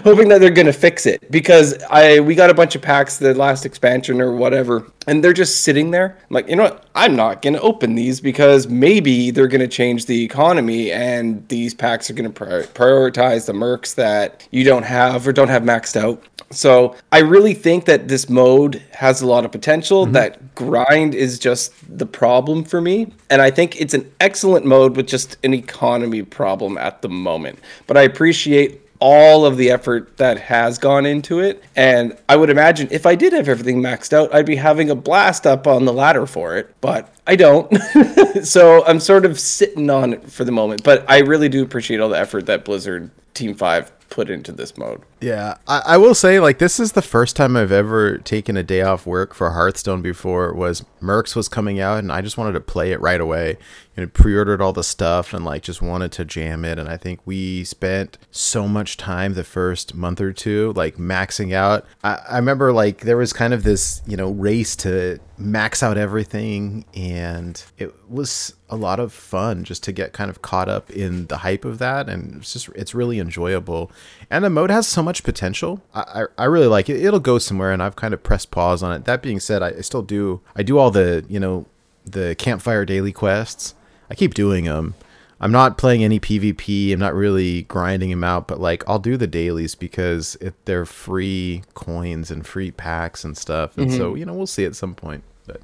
hoping that they're gonna fix it because I we got a bunch of packs the last expansion or whatever, and they're just sitting there. I'm like, you know what? I'm not gonna open these because maybe they're gonna change the economy, and these packs are gonna prior- prioritize the mercs that you don't have or don't have maxed out. So I really think that this mode has a lot of potential. Mm-hmm. That grind is just the problem for me, and I think it's an excellent mode with just an economy problem at the moment. But I appreciate all of the effort that has gone into it. And I would imagine if I did have everything maxed out, I'd be having a blast up on the ladder for it, but I don't. [laughs] so I'm sort of sitting on it for the moment. But I really do appreciate all the effort that Blizzard Team 5 put into this mode. Yeah, I, I will say like this is the first time I've ever taken a day off work for Hearthstone before. Was Mercs was coming out and I just wanted to play it right away. You know, pre-ordered all the stuff and like just wanted to jam it. And I think we spent so much time the first month or two like maxing out. I, I remember like there was kind of this you know race to max out everything and it was a lot of fun just to get kind of caught up in the hype of that and it's just it's really enjoyable and the mode has so much potential i i, I really like it it'll go somewhere and i've kind of pressed pause on it that being said I, I still do i do all the you know the campfire daily quests i keep doing them I'm not playing any PvP. I'm not really grinding them out, but like I'll do the dailies because it, they're free coins and free packs and stuff. And so, you know, we'll see at some point. But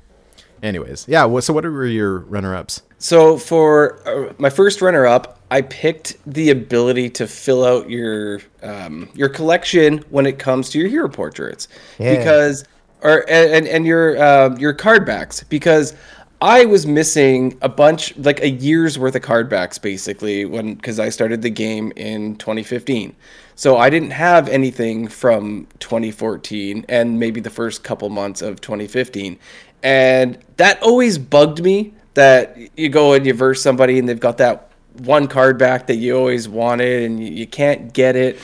anyways, yeah, what so what were your runner-ups? So for uh, my first runner-up, I picked the ability to fill out your um, your collection when it comes to your hero portraits, Yeah. because or and and your uh, your card backs because I was missing a bunch like a year's worth of card backs basically when because I started the game in 2015. So I didn't have anything from 2014 and maybe the first couple months of 2015. And that always bugged me that you go and you verse somebody and they've got that one card back that you always wanted and you, you can't get it.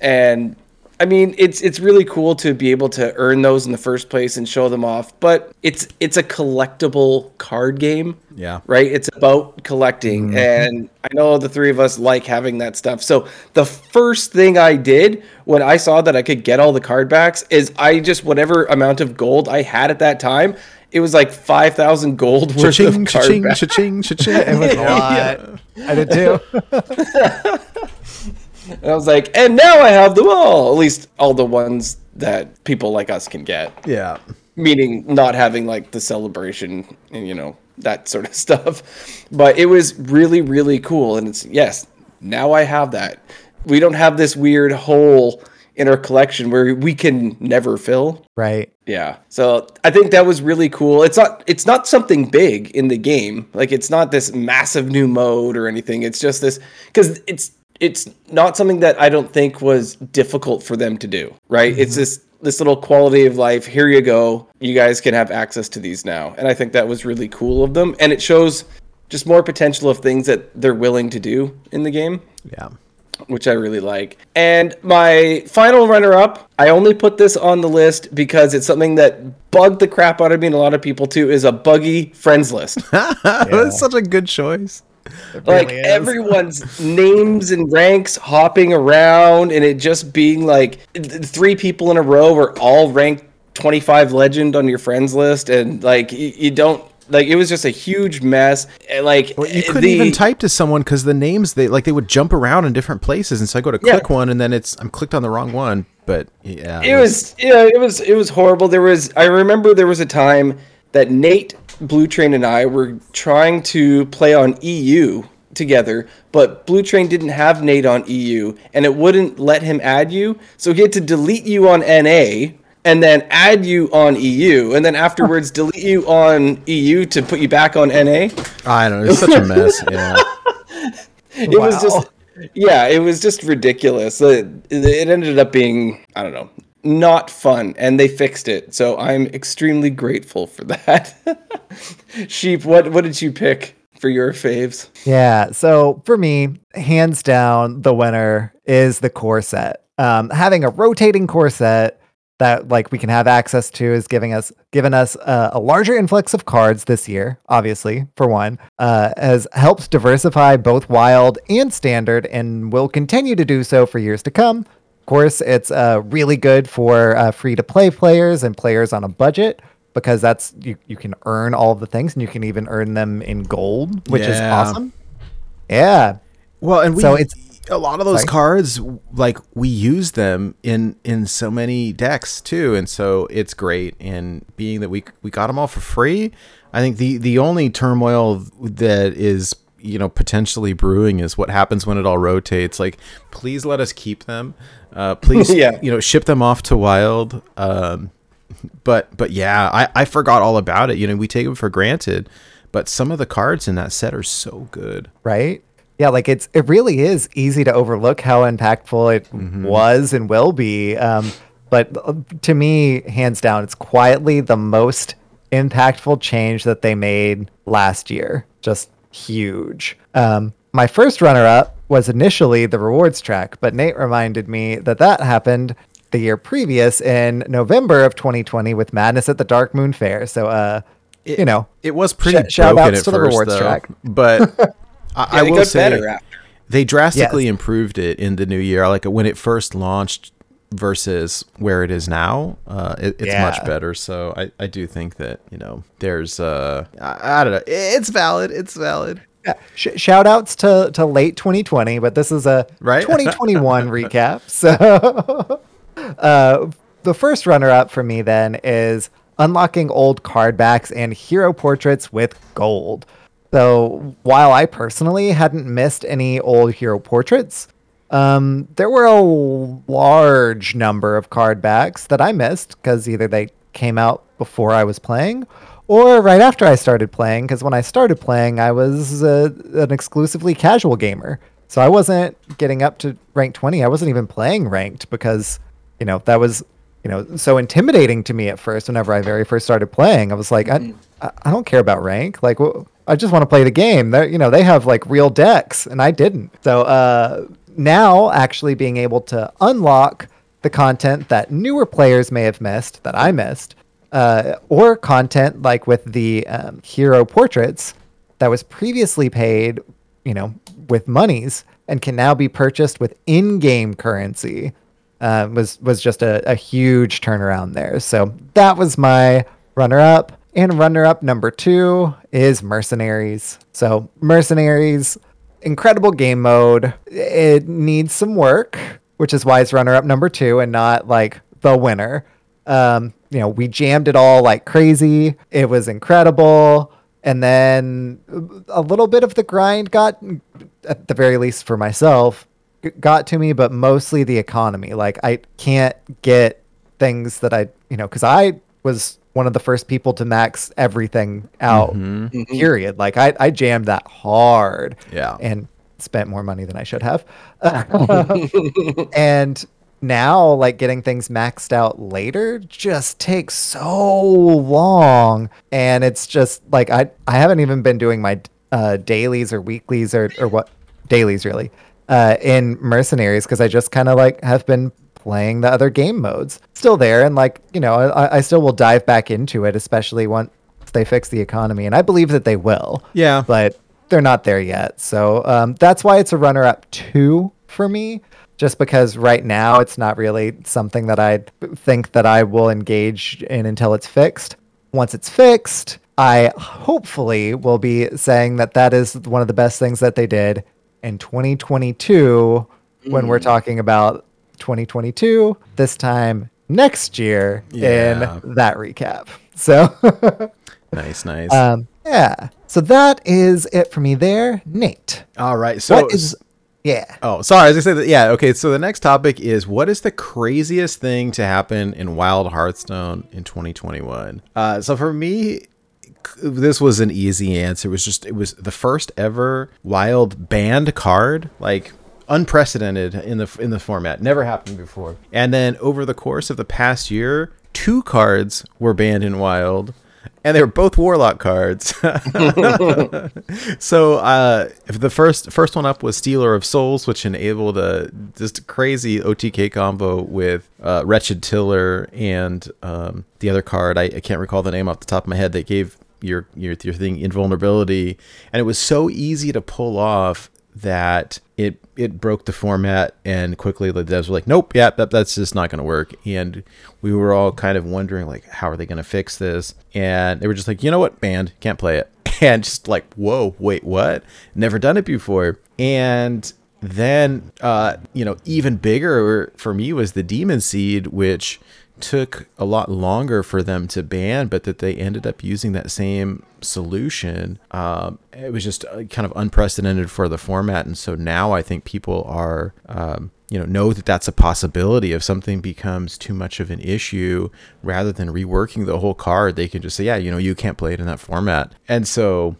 And I mean, it's it's really cool to be able to earn those in the first place and show them off, but it's it's a collectible card game. Yeah. Right? It's about collecting mm-hmm. and I know the three of us like having that stuff. So the first thing I did when I saw that I could get all the card backs is I just whatever amount of gold I had at that time, it was like 5000 gold worth Cha-ching, of card cha-ching, backs. cha-ching, cha-ching. It was [laughs] a lot. I did too. [laughs] And I was like, and now I have them all. At least all the ones that people like us can get. yeah. Meaning not having like the celebration and you know that sort of [laughs] stuff. But it was really really cool, and it's yes, now I have that. We don't have this weird hole in our collection where we can never fill. right. Yeah. So I think that was really cool. It's not it's not something big in the game. Like it's not this massive new mode or anything. It's just this cuz it's it's not something that I don't think was difficult for them to do, right? It's mm-hmm. this this little quality of life. Here you go. You guys can have access to these now. And I think that was really cool of them and it shows just more potential of things that they're willing to do in the game Yeah. Which I really like. And my final runner up, I only put this on the list because it's something that bugged the crap out of me and a lot of people too, is a buggy friends list. [laughs] That's such a good choice. like is. everyone's names and ranks hopping around and it just being like th- three people in a row are all ranked 25 legend on your friends list and like you, you don't like it was just a huge mess like You couldn't the- even type to someone because the names they like they would jump around in different places, and so I go to Yeah. click one, and then it's I'm clicked on the wrong one. But yeah, it was yeah it was it was horrible there was i remember there was a time that nate blue train and i were trying to play on eu together but blue train didn't have nate on eu and it wouldn't let him add you so he had to delete you on na and then add you on eu and then afterwards [laughs] delete you on eu to put you back on na I don't know. It's such a mess. Yeah. [laughs] it was just yeah it was just ridiculous it, it ended up being i don't know not fun and they fixed it so i'm extremely grateful for that [laughs] sheep what what did you pick for your faves Yeah. So for me, hands down, the winner is the core set. Um, having a rotating core set that like we can have access to is giving us given us uh, a larger influx of cards this year. Obviously, for one, uh, has helped diversify both wild and standard, and will continue to do so for years to come. Of course, it's uh, really good for uh, free to play players and players on a budget because that's you, you can earn all of the things and you can even earn them in gold, which is awesome. Yeah. Well, and we, So it's- a lot of those cards, like we use them in in so many decks too, and so it's great. And being that we we got them all for free, I think the the only turmoil that is you know potentially brewing is what happens when it all rotates. Like, please let us keep them. Uh, [laughs] please, Yeah. you know, ship them off to Wild. Um, but but yeah, I I forgot all about it. You know, we take them for granted, but some of the cards in that set are so good. right yeah like it's it really is easy to overlook how impactful it was and will be um but uh, to me hands down it's quietly the most impactful change that they made last year just huge um my first runner up was initially the rewards track but nate reminded me that that happened the year previous in november of 2020 with madness at the darkmoon faire so uh you know It was pretty Sh- shout broken outs at to the first, rewards though. track. But [laughs] I, Yeah, I will got say better after. they drastically Yes. improved it in the new year. Like when it first launched versus where it is now, uh, it, it's Yeah. much better. So I, I do think that you know there's uh I, I don't know it's valid. It's valid. Yeah. Sh- shout outs to, to late 2020, but this is a Right. [laughs] 2021 recap. [laughs] So, [laughs] uh, the first runner up for me then is unlocking old card backs and hero portraits with gold. So, while I personally hadn't missed any old hero portraits, um, there were a large number of card backs that I missed because either they came out before I was playing or right after I started playing. Because when I started playing, I was uh, an exclusively casual gamer. So I wasn't getting up to rank 20. I wasn't even playing ranked because, you know, that was, you know, so intimidating to me at first whenever I very first started playing. I was like, I, I I don't care about rank. Like, wh- I just want to play the game. They, you know, they have like real decks, and I didn't. So uh, now, actually being able to unlock the content that newer players may have missed, that I missed, uh, or content like with the um, hero portraits that was previously paid, you know, with monies and can now be purchased with in-game currency, uh, was was just a, a huge turnaround there. So that was my runner-up. And runner-up number two is Mercenaries. So Mercenaries, incredible game mode. It needs some work, which is why it's runner-up number two and not like the winner. Um, you know, we jammed it all like crazy. It was incredible. And then a little bit of the grind got, at the very least for myself, got to me, but mostly the economy. Like I can't get things that I, you know, because I was one of the first people to max everything out. Period. Like I, I jammed that hard. Yeah. And spent more money than I should have. [laughs] and now like getting things maxed out later just takes so long and it's just like i i haven't even been doing my uh dailies or weeklies or or what dailies really uh in mercenaries because i just kind of like have been playing the other game modes still there and like you know I, I still will dive back into it especially once they fix the economy and i believe that they will Yeah. but they're not there yet. So um, that's why it's a runner up two for me, just because right now it's not really something that I think that I will engage in until it's fixed. Once it's fixed, I hopefully will be saying that that is one of the best things that they did in 2022 when we're talking about 2022 this time next year Yeah. in that recap. So [laughs] Nice, nice. Um, yeah. So that is it for me there, Nate. All right. So what is? Yeah. Oh, sorry. As I gonna that. Yeah. Okay. So the next topic is what is the craziest thing to happen in Wild Hearthstone in 2021? Uh, so for me, this was an easy answer. It was just it was the first ever Wild banned card, like unprecedented in the in the format. Never happened before. And then over the course of the past year, two cards were banned in Wild. and they were both warlock cards. [laughs] so uh, if the first first one up was Stealer of Souls, which enabled a just crazy OTK combo with uh, Wretched Tiller and um, the other card I, I can't recall the name off the top of my head that gave your your your thing invulnerability, and it was so easy to pull off that it it broke the format and quickly the devs were like nope yeah that, that's just not going to work. And we were all kind of wondering like how are they going to fix this? And they were just like you know what banned can't play it. [laughs] And just like whoa wait what? Never done it before. And then uh you know even bigger for me was the demon seed which took a lot longer for them to ban, but that they ended up using that same solution. Um, it was just uh, kind of unprecedented for the format, and so now I think people are um, you know know that that's a possibility. If something becomes too much of an issue rather than reworking the whole card they can just say yeah you know you can't play it in that format. And so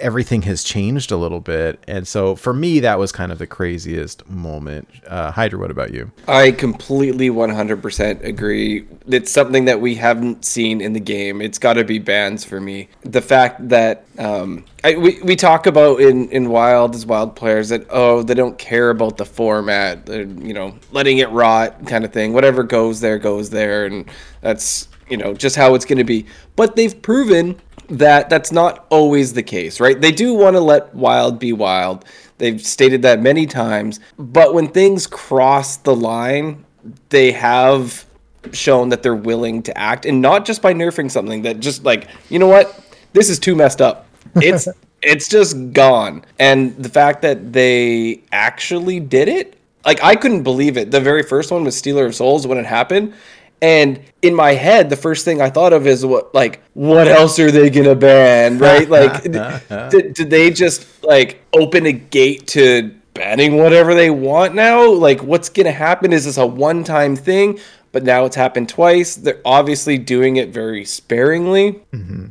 everything has changed a little bit. And so for me that was kind of the craziest moment. Uh, hydra what about you? I completely 100% agree. It's something that we haven't seen in the game. It's got to be bans for me. The fact that um, I, we, we talk about in, in wild as wild players that oh they don't care about the format you know letting it rot kind of thing. Whatever goes there goes there and that's you know just how it's going to be. But they've proven that that's not always the case right? They do want to let wild be wild. They've stated that many times. But when things cross the line they have shown that they're willing to act and not just by nerfing something that just like you know what? This is too messed up. It's [laughs] it's just gone. And the fact that they actually did it like I couldn't believe it. The very first one was Stealer of Souls when it happened. And in my head, the first thing I thought of is what, like, what else are they gonna ban, right? [laughs] Like, did, did they just like open a gate to banning whatever they want now? Like, what's gonna happen? Is this a one-time thing? But now it's happened twice. They're obviously doing it very sparingly, mm-hmm.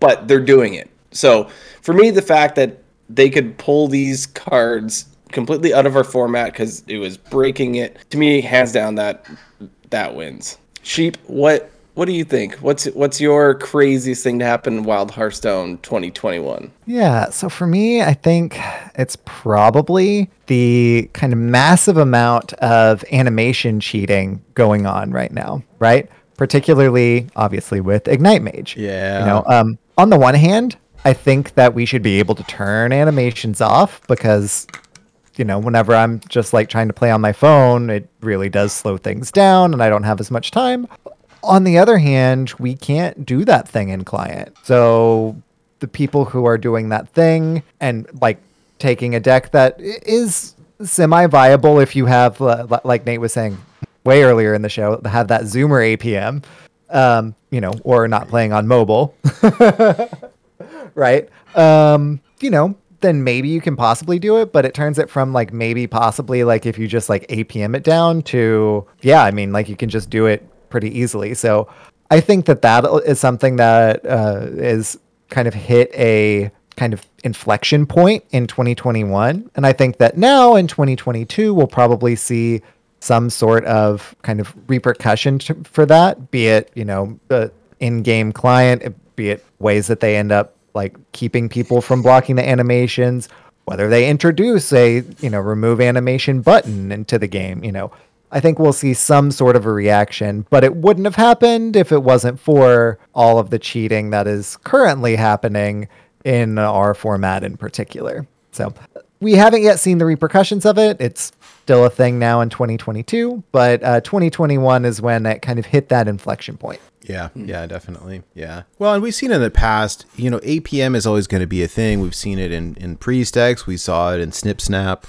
but they're doing it. So for me, the fact that they could pull these cards completely out of our format because it was breaking it. To me, hands down, that that wins. Sheep, what what do you think? What's what's your craziest thing to happen in Wild Hearthstone 2021? Yeah, so for me, I think it's probably the kind of massive amount of animation cheating going on right now, right? Particularly, obviously, with Ignite Mage. Yeah. You know, um, on the one hand, I think that we should be able to turn animations off because you know, whenever I'm just like trying to play on my phone, it really does slow things down and I don't have as much time. On the other hand, we can't do that thing in client. So the people who are doing that thing and like taking a deck that is semi viable if you have, like Nate was saying way earlier in the show, have that Zoomer APM, um, you know, or not playing on mobile. [laughs] right? Um, you know, then maybe you can possibly do it, but it turns it from like maybe possibly like if you just like APM it down to yeah, I mean like you can just do it pretty easily. So I think that that is something that uh, is kind of hit a kind of inflection point in 2021, and I think that now in 2022 we'll probably see some sort of kind of repercussion to, for that, be it you know the in-game client, be it ways that they end up like keeping people from blocking the animations, whether they introduce a, you know, remove animation button into the game, you know. I think we'll see some sort of a reaction, but it wouldn't have happened if it wasn't for all of the cheating that is currently happening in our format in particular. So we haven't yet seen the repercussions of it. It's still a thing now in 2022, but uh, 2021 is when it kind of hit that inflection point. Yeah, hmm. yeah, definitely. Yeah. Well, and we've seen in the past, you know, APM is always going to be a thing. We've seen it in in Priest We saw it in Snip Snap.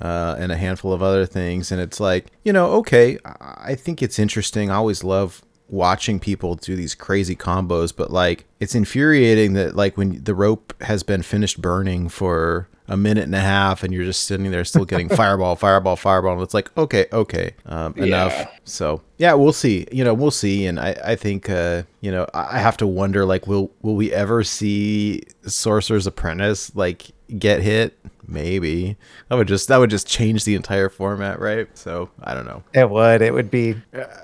Uh, and a handful of other things. And it's like, you know, okay, I think it's interesting. I always love watching people do these crazy combos, but like, it's infuriating that, like, when the rope has been finished burning for a minute and a half and you're just sitting there still getting [laughs] fireball, fireball, fireball. And it's like, okay, okay, um, enough. Yeah. So yeah, we'll see. You know, we'll see. And I, I think, uh, you know, I have to wonder, like, will will we ever see Sorcerer's Apprentice like get hit? Maybe that would just that would just change the entire format, right? So I don't know. It would. It would be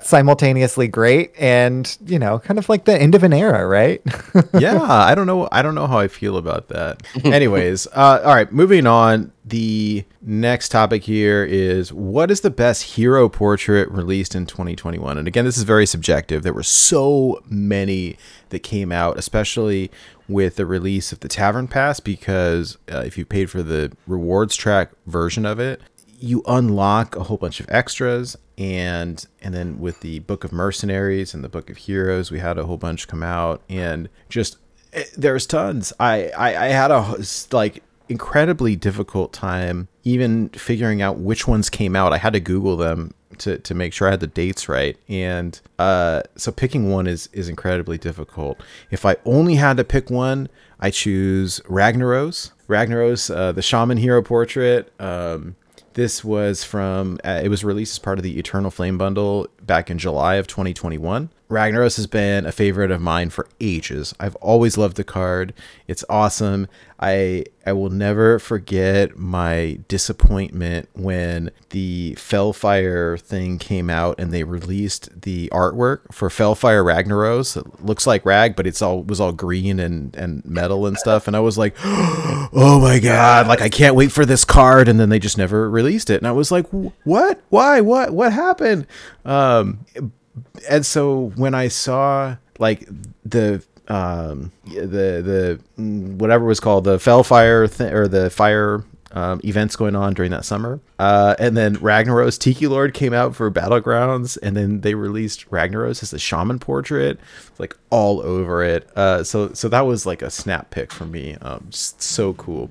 simultaneously great and, you know, kind of like the end of an era, right? [laughs] yeah, I don't know. I don't know how I feel about that. [laughs] Anyways, uh, all right, moving on. The next topic here is what is the best hero portrait released in 2021? And again, this is very subjective. There were so many that came out, especially with the release of the Tavern Pass, because uh, if you paid for the rewards track version of it, you unlock a whole bunch of extras and and then with the book of mercenaries and the book of heroes we had a whole bunch come out and just eh, there's tons i i, I had a like incredibly difficult time even figuring out which ones came out i had to google them to, to make sure I had the dates right. And uh, so picking one is is incredibly difficult. If I only had to pick one, I choose Ragnaros. Ragnaros, uh, the shaman hero portrait. Um, this was from, uh, it was released as part of the Eternal Flame bundle back in July of 2021. Ragnaros has been a favorite of mine for ages. I've always loved the card. It's awesome. I I will never forget my disappointment when the Fellfire thing came out and they released the artwork for Fellfire Ragnaros. It looks like rag, but it's all was all green and and metal and stuff. And I was like, [gasps] oh my god! Like I can't wait for this card. And then they just never released it. And I was like, what? Why? What? What happened? Um, and so when I saw like the um the the whatever was called the Fellfire th- or the fire um, events going on during that summer. Uh, and then Ragnaros Tiki Lord came out for Battlegrounds, and then they released Ragnaros as a shaman portrait, like all over it. Uh, so so that was like a snap pick for me. Um, so cool.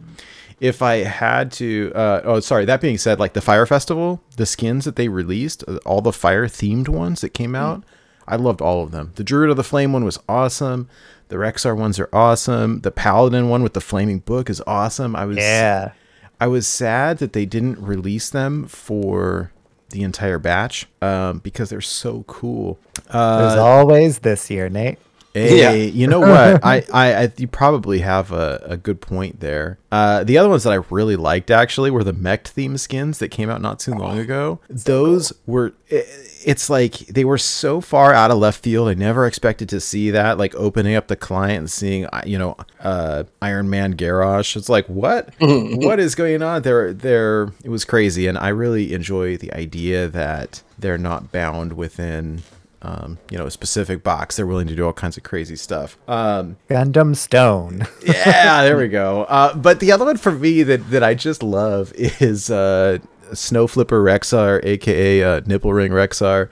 If I had to, uh, oh sorry. That being said, like the Fire Festival, the skins that they released, uh, all the fire themed ones that came out, I loved all of them. The Druid of the Flame one was awesome. The Rexxar ones are awesome. The Paladin one with the flaming book is awesome. I was yeah. I was sad that they didn't release them for the entire batch um, because they're so cool. Uh, There's always this year, Nate. Hey, Yeah. you know what? I, I, I, you probably have a, a good point there. Uh, the other ones that I really liked actually were the mech theme skins that came out not too long ago. Those were, i- it's like they were so far out of left field. I never expected to see that. Like opening up the client and seeing, uh, you know, uh, Iron Man Garage. It's like what? [laughs] what is going on? There, there. It was crazy, and I really enjoy the idea that they're not bound within um, you know, a specific box. They're willing to do all kinds of crazy stuff. Um, Gundam Stone. yeah, there we [laughs] go. Uh, but the other one for me that, that I just love is uh, Snow Flipper Rexxar, aka uh, Nipple Ring Rexxar.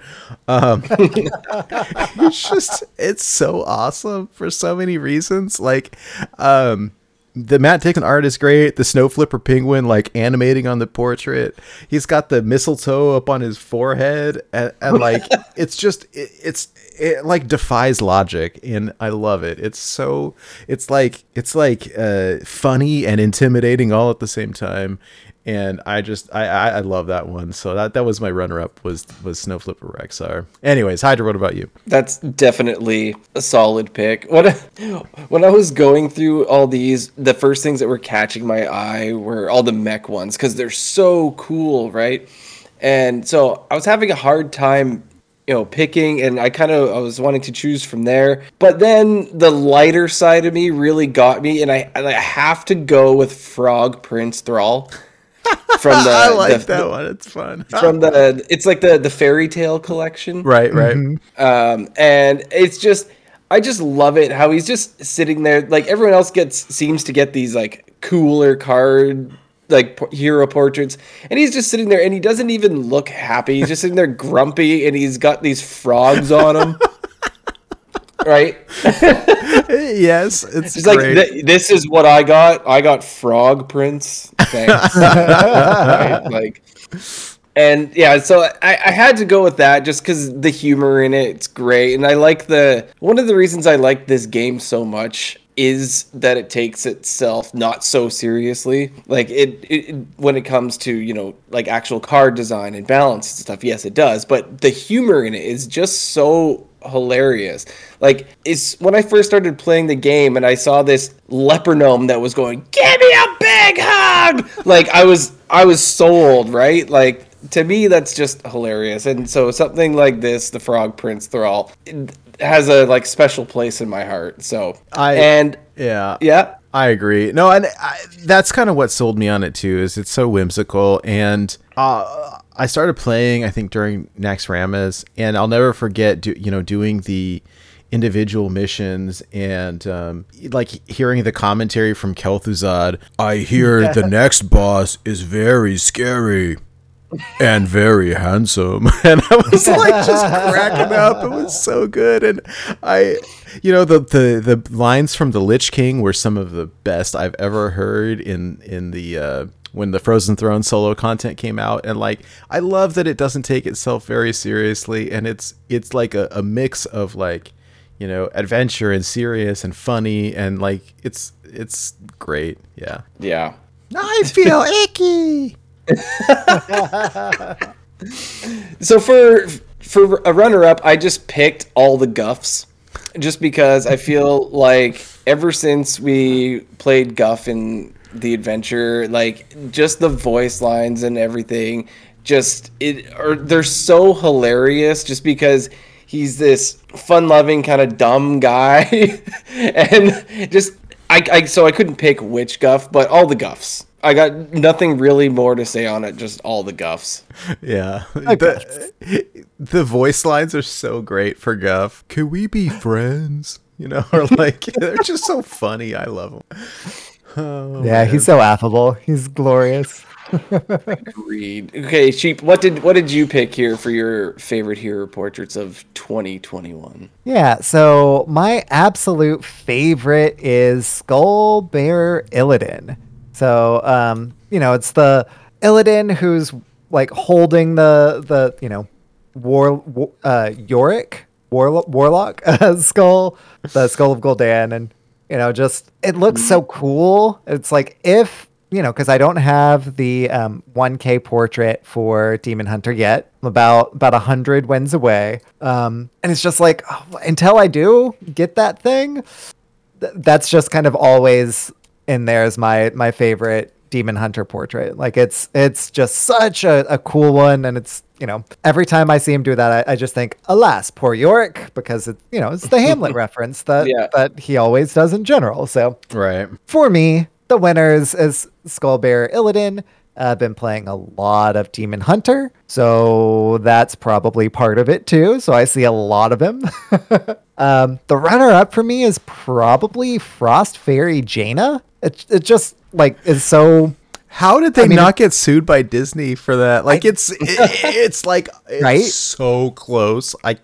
Um, [laughs] it's just it's so awesome for so many reasons. Like, um, the Matt Dixon art is great. The Snow Flipper Penguin like animating on the portrait. He's got the mistletoe up on his forehead, and, and [laughs] like it's just it, it's it like defies logic, and I love it. It's so it's like it's like uh, funny and intimidating all at the same time. And I just I, I, I love that one. So that, that was my runner up was was Snow Flipper Rexxar. Anyways, Hydra, what about you? That's definitely a solid pick. When I, [laughs] when I was going through all these, the first things that were catching my eye were all the mech ones because they're so cool, right? And so I was having a hard time, you know, picking, and I kind of I was wanting to choose from there. But then the lighter side of me really got me, and I I have to go with Frog Prince Thrall from the [laughs] I like the- that one. It's fun. [laughs] from the it's like the the fairy tale collection right, right. um, and it's just I just love it how he's just sitting there like everyone else gets seems to get these like cooler card like po- hero portraits and he's just sitting there and he doesn't even look happy he's just sitting there [laughs] grumpy and he's got these frogs on him right yes, it's He's like, "Th- this is what I got. I got Frog Prince. Thanks. [laughs] Right? Like, and yeah, so I, I had to go with that just because the humor in it, it's great, and I like the one of the reasons I like this game so much is that it takes itself not so seriously. Like it, it when it comes to you know like actual card design and balance and stuff. Yes, it does, but the humor in it is just so hilarious. Like it's when I first started playing the game and I saw this leper gnome that was going, "Give me a big hug. Like I was, I was sold, right? Like to me, that's just hilarious. And so something like this, the Frog Prince Thrall, has a like special place in my heart. So I- and Yeah. yeah, I agree. No, and I, that's kind of what sold me on it too. Is it's so whimsical, and uh, I started playing. I think during Naxxramas, and I'll never forget. Do, you know, doing the individual missions and um, like hearing the commentary from Kel'Thuzad. I hear [laughs] the next boss is very scary and very handsome. [laughs] And I was like just [laughs] cracking up. It was so good. And I, you know, the, the, the lines from the Lich King were some of the best I've ever heard in, in the, uh, when the Frozen Throne solo content came out. And like, I love that it doesn't take itself very seriously. And it's, it's like a, a mix of like, you know, adventure and serious and funny. And like, it's, it's great. Yeah. yeah. I feel [laughs] icky. So for for a runner up, I just picked all the guffs, just because I feel like ever since we played Guff in the adventure, like just the voice lines and everything, just it or they're so hilarious. Just because he's this fun-loving kind of dumb guy, [laughs] and just I, I so I couldn't pick which Guff, but all the Guffs. I got nothing really more to say on it, just all the Guffs. [laughs] Yeah. The, the voice lines are so great for Guff. Can we be friends? You know, [laughs] or like they're just so funny. I love them. Oh, yeah, he's so affable. He's glorious. [laughs] Agreed. Okay, sheep. What did what did you pick here for your favorite hero portraits of 2021? Yeah, so my absolute favorite is Skull Bearer Illidan. So, um, you know, it's the Illidan who's like holding the the you know war, war uh Yorick Warlock, Warlock [laughs] uh, skull, the skull of Gul'dan, and you know, just it looks so cool. It's like if you know, because I don't have the um, 1K portrait for Demon Hunter yet. I'm about about a hundred wins away, um, and it's just like oh, until I do get that thing, th- that's just kind of always in there as my my favorite demon hunter portrait like it's it's just such a, a cool one and it's you know every time i see him do that i, I just think alas poor yorick because it you know it's the hamlet [laughs] reference that Yeah. that he always does in general. So Right. for me the winners is skullbearer illidan. I've been playing a lot of demon hunter so that's probably part of it too. So i see a lot of him. [laughs] Um, the runner up for me is probably frost fairy jaina. It, it just like is so How did they I mean, not get sued by Disney for that? Like it's it, it's like it's Right? so close. I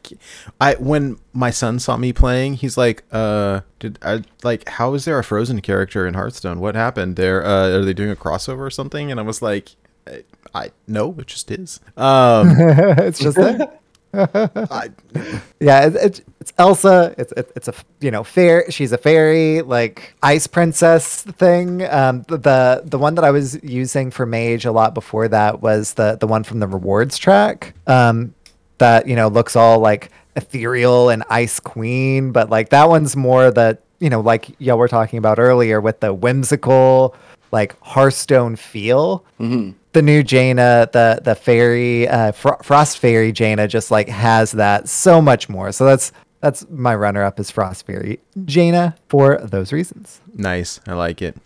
I when my son saw me playing, he's like, "Uh, did I like how is there a Frozen character in Hearthstone? What happened there? Uh, are they doing a crossover or something?" And I was like, "I, I no, it just is." Um, [laughs] it's just that. [laughs] [laughs] I, [laughs] Yeah, it, it, it's Elsa. It's it, it's a you know fair. She's a fairy, like ice princess thing. Um, the, the the one that I was using for mage a lot before that was the the one from the rewards track. Um, that you know looks all like ethereal and ice queen, but like that one's more the you know like y'all were talking about earlier with the whimsical like Hearthstone feel. The new Jaina, the the fairy, uh, Fro- Frost Fairy Jaina, just like has that so much more. So that's that's my runner up is Frost Fairy Jaina for those reasons. Nice. I like it.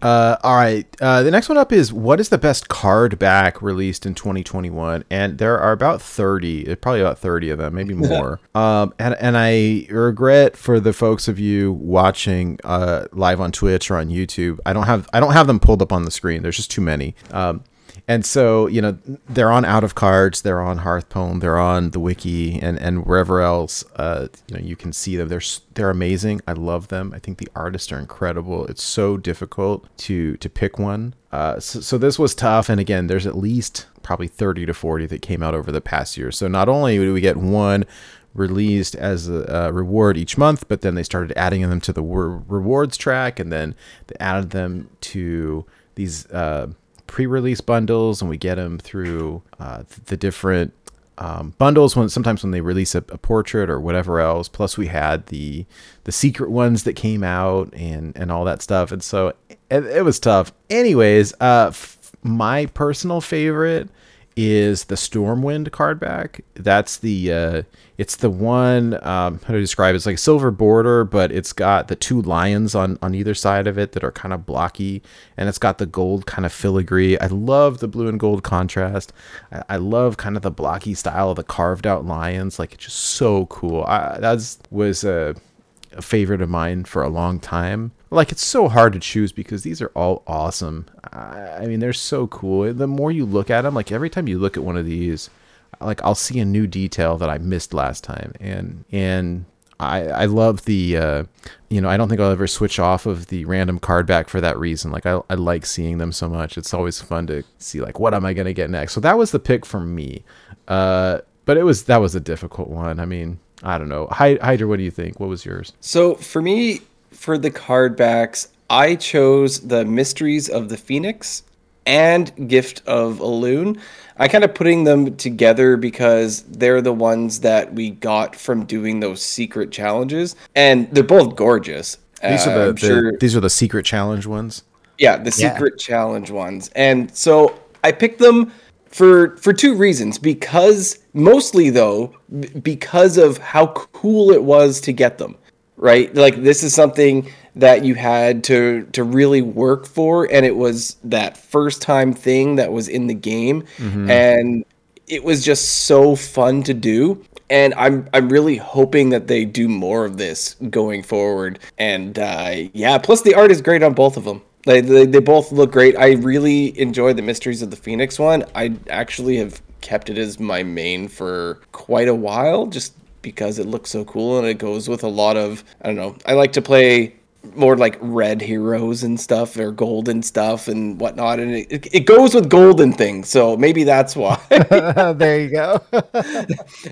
Uh, all right. Uh, the next one up is what is the best card back released in 2021? And there are about 30, uh, probably about 30 of them, maybe [laughs] more. um, and, and I regret for the folks of you watching uh, live on Twitch or on YouTube, I don't have I don't have them pulled up on the screen. There's just too many. Um, and so, you know, they're on Out of Cards, they're on Hearthstone, they're on the wiki, and, and wherever else, uh, you know, you can see them. They're they're amazing. I love them. I think the artists are incredible. It's so difficult to to pick one. Uh, so, so this was tough. And again, there's at least probably 30 to 40 that came out over the past year. So not only do we get one released as a, uh reward each month, but then they started adding them to the rewards track, and then they added them to these uh, pre-release bundles, and we get them through uh, the different um, bundles. When sometimes when they release a, a portrait or whatever else. Plus, we had the the secret ones that came out and and all that stuff. And so, it, it was tough. Anyways, uh, f- my personal favorite is the Stormwind card back. That's the uh, it's the one um, how to describe it? It's like a silver border, but it's got the two lions on on either side of it that are kind of blocky, and it's got the gold kind of filigree. I love the blue and gold contrast. I, I love kind of the blocky style of the carved out lions. Like it's just so cool. I, that was a, a favorite of mine for a long time like it's so hard to choose because these are all awesome. I, mean, they're so cool. The more you look at them, like every time you look at one of these, like I'll see a new detail that I missed last time, and and I I love the uh, you know I don't think I'll ever switch off of the random card back for that reason. Like I I like seeing them so much. It's always fun to see like what am I gonna get next. So that was the pick for me. Uh, but it was that was a difficult one. I mean. I don't know. Hydra, what do you think? What was yours? So for me, for the card backs, I chose the Mysteries of the Phoenix and Gift of Elune. I kind of putting them together because they're the ones that we got from doing those secret challenges, and they're both gorgeous. These are the, uh, the sure, these are the secret challenge ones. Yeah, the secret yeah. challenge ones, and so I picked them for for two reasons. Because mostly though, because of how cool it was to get them right? Like this is something that you had to to really work for and it was that first time thing that was in the game. Mm-hmm. and it was just so fun to do. And I'm I'm really hoping that they do more of this going forward. And uh, yeah plus the art is great on both of them. They, they, they both look great. I really enjoyed the Mysteries of the Phoenix one. I actually have kept it as my main for quite a while just because it looks so cool and it goes with a lot of I don't know. I like to play more like red heroes and stuff or golden stuff and whatnot and it, it goes with golden things so maybe that's why. [laughs] There you go. [laughs]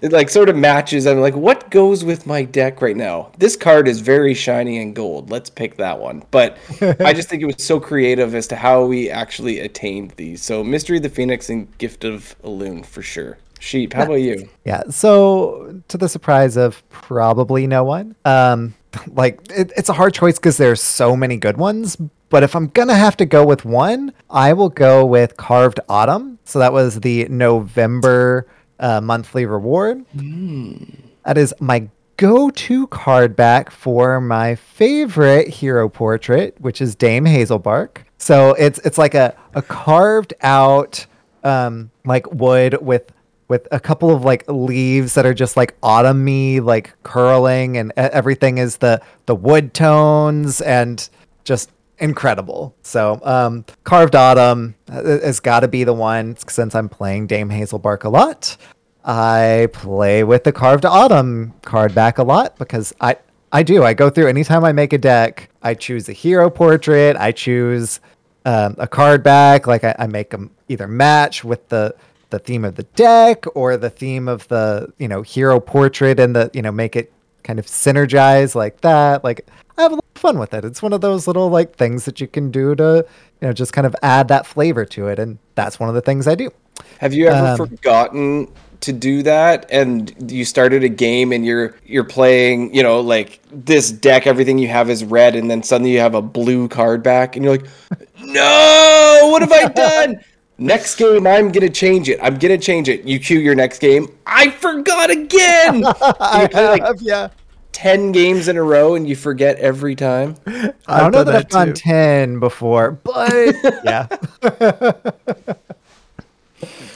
It like sort of matches i'm like what goes with my deck right now? This card is very shiny and gold let's pick that one but [laughs] i just think it was so creative as to how we actually attained these so mystery of the phoenix and gift of Elune for sure Sheep, how about you? Yeah. So, to the surprise of probably no one, um, [laughs] like it, it's a hard choice because there's so many good ones. But if I'm gonna have to go with one, I will go with Carved Autumn. So that was the November uh, monthly reward. Mm. That is my go-to card back for my favorite hero portrait, which is Dame Hazelbark. So it's it's like a a carved out um, like wood with with a couple of like leaves that are just like autumny, like curling, and everything is the the wood tones and just incredible. So, um, carved autumn has got to be the one since I'm playing Dame Hazelbark a lot. I play with the carved autumn card back a lot because I I do. I go through anytime I make a deck. I choose a hero portrait. I choose um, a card back. Like I, I make them either match with the the theme of the deck or the theme of the you know hero portrait and the you know make it kind of synergize like that. Like i have a lot of fun with it. It's one of those little like things that you can do to you know just kind of add that flavor to it and that's one of the things i do. Have you ever um, forgotten to do that? And you started a game and you're you're playing you know like this deck everything you have is red and then suddenly you have a blue card back and you're like [laughs] no! What have i done [laughs] Next game, I'm gonna change it. I'm gonna change it. You cue your next game. I forgot again. [laughs] I have, like [laughs] yeah. Ten games in a row, and you forget every time. I don't know that, that I've done ten before, but [laughs] yeah.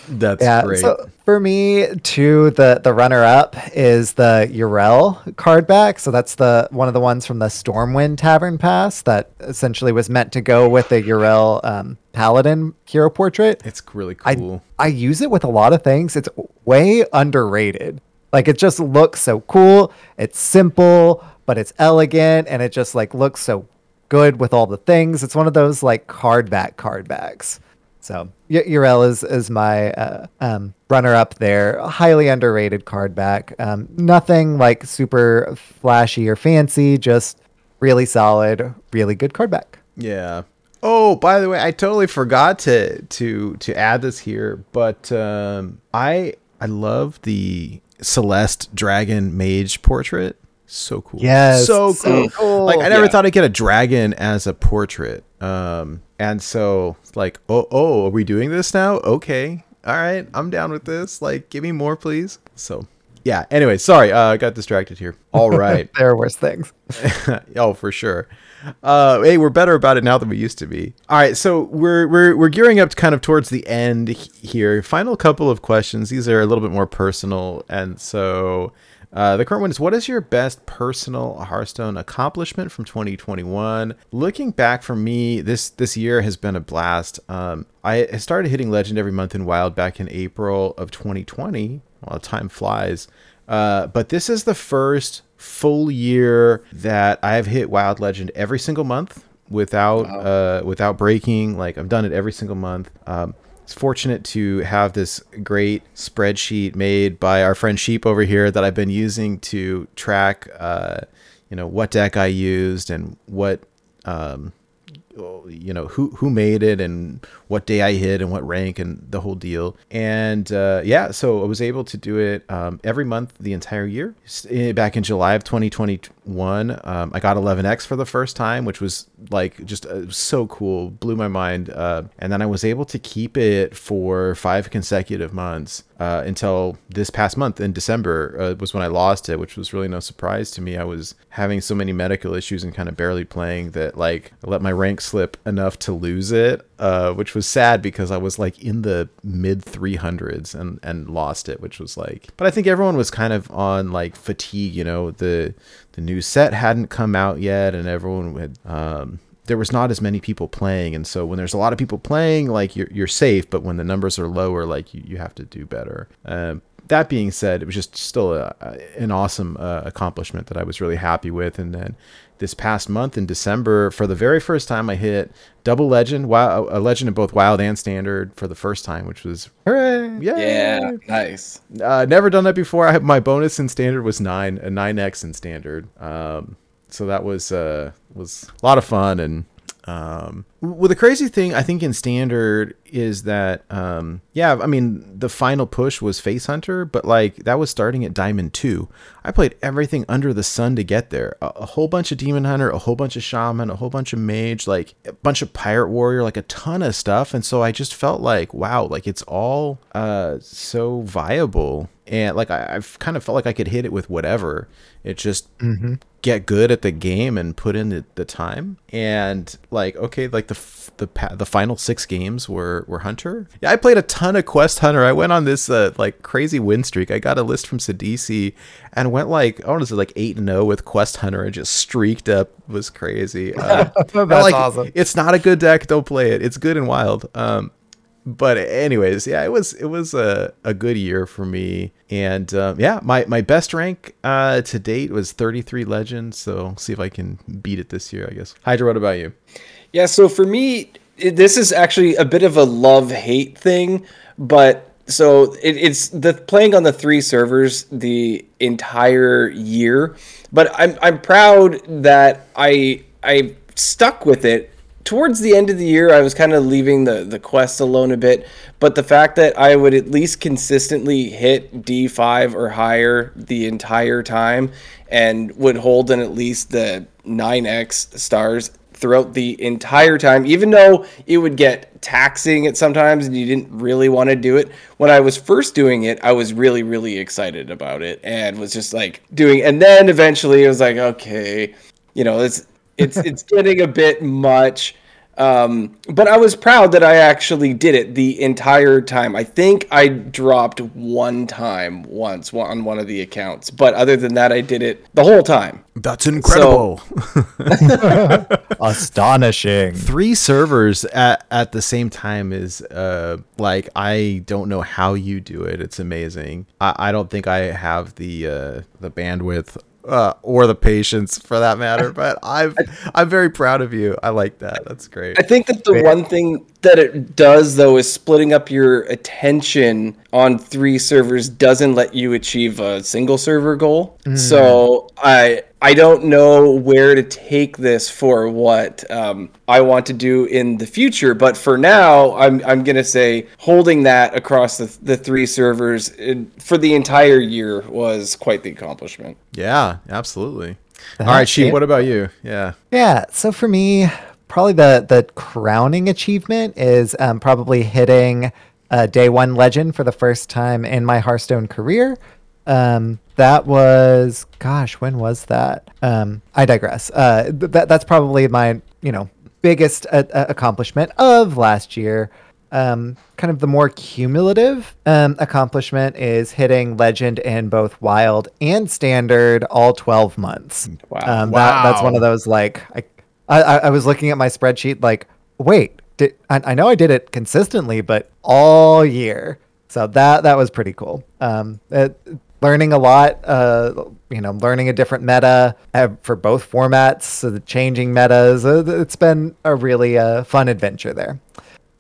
That's yeah, great. So for me, too, the the runner up is the Yrel card back. So that's the one of the ones from the Stormwind Tavern Pass that essentially was meant to go with the Yrel um, Paladin hero portrait. It's really cool. I, I use it with a lot of things. It's way underrated. Like it just looks so cool. It's simple, but it's elegant, and it just like looks so good with all the things. It's one of those like card back card backs. So y- Yrel is is my uh, um, runner up there. Highly underrated card back. Um, nothing like super flashy or fancy. Just really solid, really good card back. Yeah. Oh, by the way, I totally forgot to to to add this here, but um, I I love the Celeste Dragon Mage portrait. So cool. Yes. So cool. So cool. Like I never yeah. thought I'd get a dragon as a portrait Um, and so like, oh, oh, are we doing this now? Okay, all right, I'm down with this. Like, give me more, please. So, yeah. Anyway, sorry, uh, I got distracted here. All [laughs] right. There are worse things. [laughs] oh, for sure. Uh, hey, we're better about it now than we used to be. All right, so we're we're we're gearing up kind of towards the end here. Final couple of questions. These are a little bit more personal, and so uh, the current one is: What is your best personal Hearthstone accomplishment from 2021? Looking back for me, this this year has been a blast. Um, I I started hitting Legend every month in Wild back in April of 2020. Well, time flies. Uh, but this is the first full year that I've hit Wild Legend every single month without uh, without breaking. Like I've done it every single month. Um, fortunate to have this great spreadsheet made by our friend Sheep over here that I've been using to track, uh, you know, what deck I used and what um, you know who who made it and what day I hit and what rank and the whole deal. And uh, yeah, so I was able to do it um, every month the entire year. Eh, Back in July of 2021, um, I got 11x for the first time, which was like just uh, so cool, blew my mind. Uh, and then I was able to keep it for five consecutive months uh, until this past month in December uh, was when I lost it, which was really no surprise to me. I was having so many medical issues and kind of barely playing that like I let my rank slip enough to lose it, uh, which was sad because I was like in the mid 300s and and lost it, which was like. But I think everyone was kind of on like fatigue, you know, the the new set hadn't come out yet, and everyone had. Um, there was not as many people playing and so when there's a lot of people playing like you're, you're safe but when the numbers are lower like you, you have to do better um, that being said it was just still a, an awesome uh, accomplishment that i was really happy with and then this past month in december for the very first time i hit double legend wow a legend in both wild and standard for the first time which was hooray Yay! Yeah, nice. uh, never done that before. I had my bonus in standard was nine, a nine X in standard. Um, so that was uh, was a lot of fun. And um, well, the crazy thing I think in standard is that um, yeah, I mean the final push was Face Hunter, but like that was starting at Diamond two. I played everything under the sun to get there. A, a whole bunch of Demon Hunter, a whole bunch of Shaman, a whole bunch of Mage, like a bunch of Pirate Warrior, like a ton of stuff. And so I just felt like wow, like it's all uh, so viable and like I, I've kind of felt like I could hit it with whatever. It just get good at the game and put in the, the time. And like okay, like the f- the pa- the final six games were were Hunter. Yeah, I played a ton of Quest Hunter. I went on this uh, like crazy win streak. I got a list from Sidisi and went like I want to say like eight and zero with Quest Hunter and just streaked up. It was crazy. [laughs] Uh, That's like, awesome. It's not a good deck. Don't play it. It's good and wild. Um, but anyways, yeah, it was it was a, a good year for me, and um, yeah, my my best rank uh, to date was 33 legends. So see if I can beat it this year. I guess. Hydra, what about you? Yeah, so for me, it, this is actually a bit of a love hate thing, but so it, it's the playing on the three servers the entire year. But I'm I'm proud that I I stuck with it. Towards the end of the year, I was kind of leaving the the quest alone a bit, but the fact that I would at least consistently hit D5 or higher the entire time and would hold in at least the 9x stars throughout the entire time, even though it would get taxing at sometimes and you didn't really want to do it. When I was first doing it, I was really, really excited about it and was just like doing. And then eventually, it was like, okay, you know, it's it's it's getting a bit much. Um, but I was proud that I actually did it the entire time. I think I dropped one time once on one of the accounts, but other than that, I did it the whole time. That's incredible. [laughs] [laughs] Astonishing. Three servers at, at the same time is uh like I don't know how you do it. It's amazing. I, I don't think I have the uh the bandwidth uh, or the patience for that matter. But I've I'm very proud of you. I like that. That's great. I think that the one thing that it does though is splitting up your attention on three servers doesn't let you achieve a single server goal. So I I don't know where to take this for what um, I want to do in the future, but for now, I'm I'm gonna say holding that across the the three servers for the entire year was quite the accomplishment. Yeah, absolutely. All right, Sheep. What about you? Yeah. Yeah. So for me, probably the the crowning achievement is um, probably hitting uh, day one legend for the first time in my Hearthstone career. Um, that was, gosh, when was that? Um, I digress. Uh, th- that that's probably my you know biggest uh, accomplishment of last year. Um, kind of the more cumulative um, accomplishment is hitting legend in both wild and standard all 12 months. Wow. Um, That, that's one of those like I, I, I was looking at my spreadsheet like, wait, did, I, I know I did it consistently, but all year. So that that was pretty cool. Um, it, learning a lot. Uh, you know, learning a different meta uh, for both formats, so the changing metas. Uh, it's been a really uh, fun adventure there.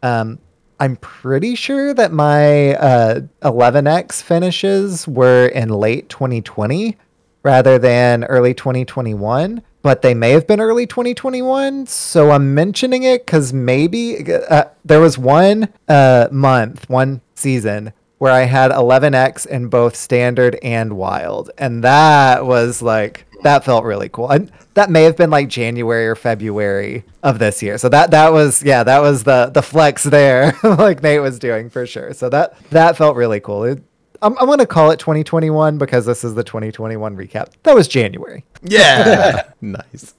Um, I'm pretty sure that my uh, 11x finishes were in late 2020 rather than early 2021, but they may have been early 2021. So I'm mentioning it because maybe uh, there was one uh, month, one season where I had 11x in both standard and wild. And that was like, that felt really cool. And that may have been like January or February of this year. So that that was yeah, that was the the flex there, [laughs] like Nate was doing for sure. So that that felt really cool. It, I'm I'm gonna call it 2021 because this is the 2021 recap. That was January. Yeah. [laughs] nice.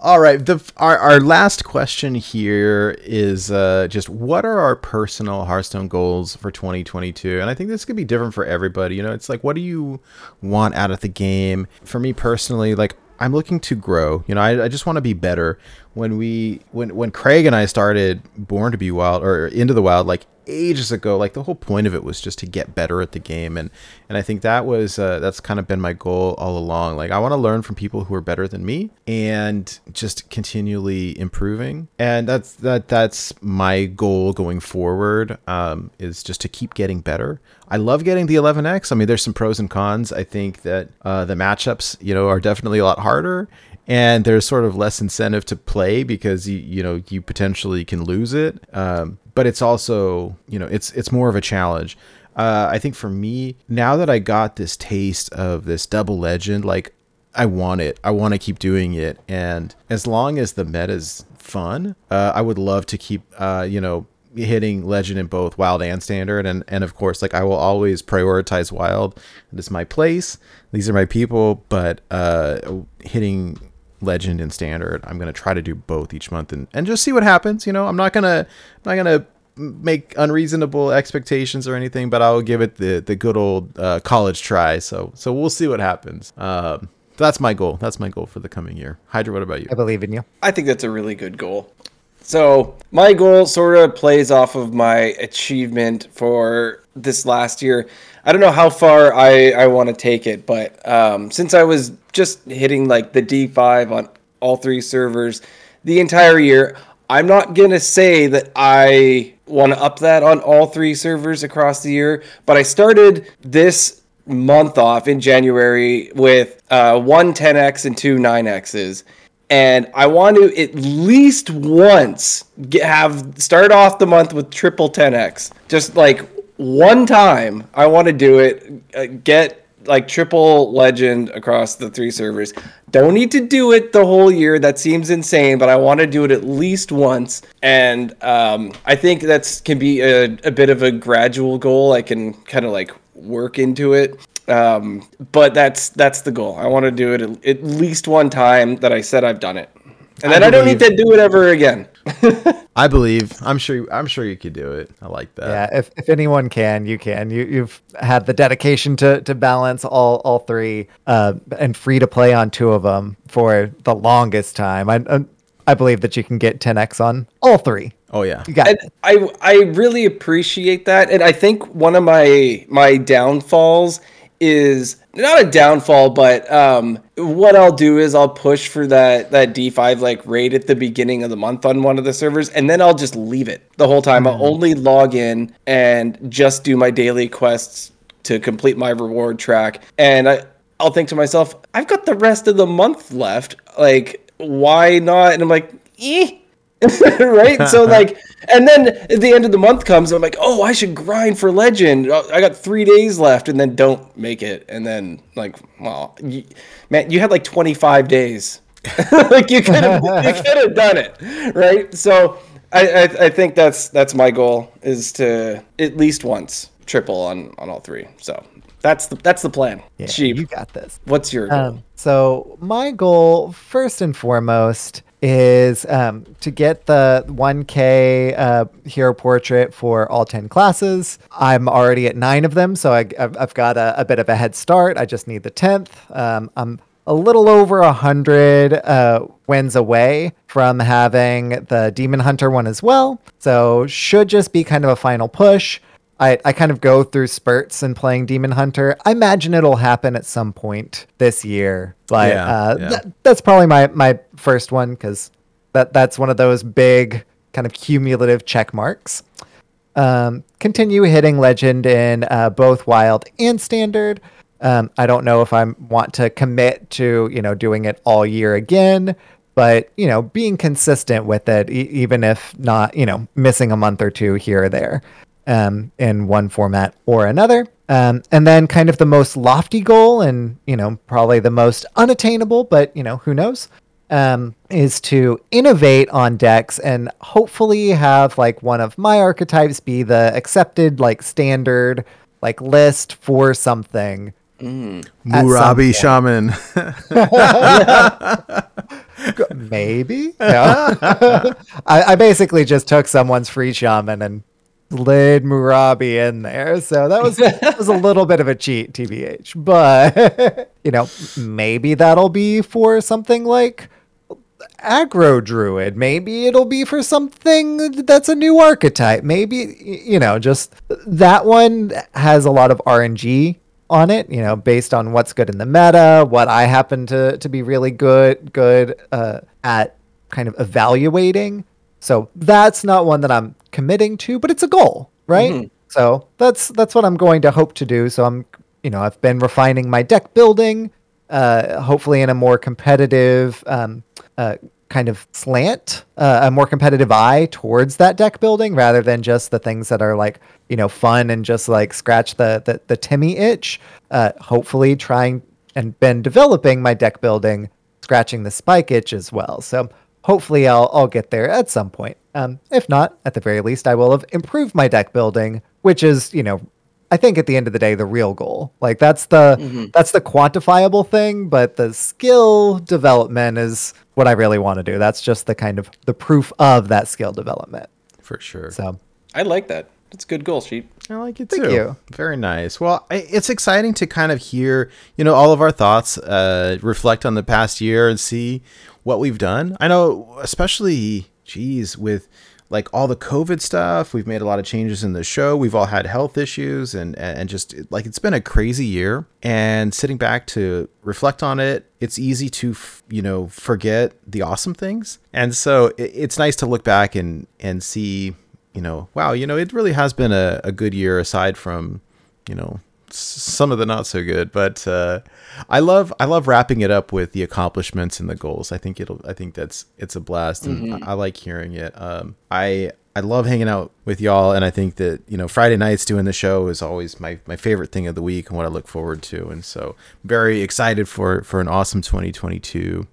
All right. The our, our last question here is uh, just what are our personal Hearthstone goals for 2022? And I think this could be different for everybody. You know, it's like what do you want out of the game? For me personally, like I'm looking to grow. You know, I, I just want to be better. When we when when Craig and I started Born to Be Wild or Into the Wild, like ages ago like the whole point of it was just to get better at the game and and i think that was uh, that's kind of been my goal all along. Like i want to learn from people who are better than me and just continually improving and that's that that's my goal going forward um, is just to keep getting better. I love getting the 11x i mean there's some pros and cons. I think that uh, the matchups you know are definitely a lot harder and there's sort of less incentive to play because you you know you potentially can lose it um, but it's also you know it's it's more of a challenge. Uh, i think for me now that i got this taste of this double legend like i want it. I want to keep doing it. And as long as the meta's fun uh, i would love to keep uh, you know hitting legend in both wild and standard. And and of course like i will always prioritize wild. This is my place. These are my people. But uh hitting legend and standard i'm going to try to do both each month and, and just see what happens you know? I'm not going to not going to make unreasonable expectations or anything but i'll give it the the good old uh, college try. So so we'll see what happens. Um that's my goal. That's my goal for the coming year. Hydra what about you? I believe in you. I think that's a really good goal. So my goal sort of plays off of my achievement for this last year. I don't know how far I, I want to take it, but um, since I was just hitting like the D5 on all three servers the entire year, I'm not going to say that I want to up that on all three servers across the year, but I started this month off in January with uh, one 10x and two 9x's and I want to at least once get, have start off the month with triple 10x. Just like one time, I want to do it. Uh, get like triple legend across the three servers. Don't need to do it the whole year. That seems insane, but I want to do it at least once. And um, I think that's can be a, a bit of a gradual goal. I can kind of like work into it um, but that's that's the goal. I want to do it at, at least one time that I said I've done it, and then I, don't need to do it ever again. [laughs] i believe i'm sure i'm sure you could do it i like that Yeah, if, if anyone can, you can. You you've had the dedication to to balance all all three, uh, and free to play on two of them for the longest time. I I, I believe that you can get 10x on all three. oh yeah You got and it. I I really appreciate that, and I think one of my my downfalls is not a downfall, but um, what I'll do is I'll push for that that D5 like right at the beginning of the month on one of the servers, and then I'll just leave it the whole time. I'll only log in and just do my daily quests to complete my reward track, and I I'll think to myself, I've got the rest of the month left. Like, why not? And I'm like, eh. [laughs] right? So [laughs] like, and then at the end of the month comes, I'm like, oh, I should grind for legend. Oh, I got three days left, and then don't make it, and then like, well, you, man, you had like 25 days. [laughs] like you could have you [laughs] could have done it, right? So I, I I think that's that's my goal is to at least once triple on on all three. So that's the that's the plan. Yeah, Sheep. you got this. What's your goal? Um, so my goal, first and foremost, is um, to get the 1K uh, hero portrait for all 10 classes. I'm already at nine of them, so I, I've, I've got a, a bit of a head start. I just need the 10th. Um, I'm a little over a hundred uh, wins away from having the Demon Hunter one as well. So should just be kind of a final push. I, I kind of go through spurts in playing Demon Hunter. I imagine it'll happen at some point this year, but Yeah, uh, yeah. that- that's probably my, my first one because that that's one of those big kind of cumulative check marks. Um, continue hitting legend in uh, both wild and standard. Um, I don't know if I want to commit to you know doing it all year again, but you know being consistent with it, e- even if not you know missing a month or two here or there um, in one format or another. Um, and then kind of the most lofty goal, and you know probably the most unattainable, but you know who knows, um, is to innovate on decks and hopefully have like one of my archetypes be the accepted like standard like list for something. at some Moorabi point. Shaman. [laughs] [laughs] Maybe. No. [laughs] I, I basically just took someone's freeze shaman and slid Moorabi in there. So that was that was a [laughs] little bit of a cheat, TBH. But [laughs] you know, maybe that'll be for something like aggro druid. Maybe it'll be for something that's a new archetype. Maybe you know, just that one has a lot of RNG on it, you know, based on what's good in the meta, what I happen to to be really good good uh, at kind of evaluating. So that's not one that I'm committing to, but it's a goal, right? So that's that's what I'm going to hope to do. So I'm you know, I've been refining my deck building, uh, hopefully in a more competitive um, uh, kind of slant, uh, a more competitive eye towards that deck building rather than just the things that are like, you know, fun and just like scratch the, the, the Timmy itch. Uh, hopefully trying and been developing my deck building, scratching the spike itch as well. So hopefully I'll, I'll get there at some point. Um, if not, at the very least, I will have improved my deck building, which is, you know, I think at the end of the day, the real goal. Like that's the that's the quantifiable thing, but the skill development is what I really want to do. That's just the kind of the proof of that skill development. For sure. So I like that. It's a good goal, Sheep. I like it Thank too. you. Very nice. Well, I, it's exciting to kind of hear, you know, all of our thoughts, uh, reflect on the past year and see what we've done. I know, especially, geez, with like all the COVID stuff, we've made a lot of changes in the show. We've all had health issues and, and just like it's been a crazy year. And sitting back to reflect on it, it's easy to, you know, forget the awesome things. And so it, it's nice to look back and, and see, you know, wow, you know, it really has been a, a good year aside from, you know, some of the not so good. But uh, I love I love wrapping it up with the accomplishments and the goals. I think it'll I think that's it's a blast, and I, I like hearing it. Um, I I love hanging out with y'all, and I think that you know Friday nights doing the show is always my my favorite thing of the week and what I look forward to. And so very excited for for an awesome 2022.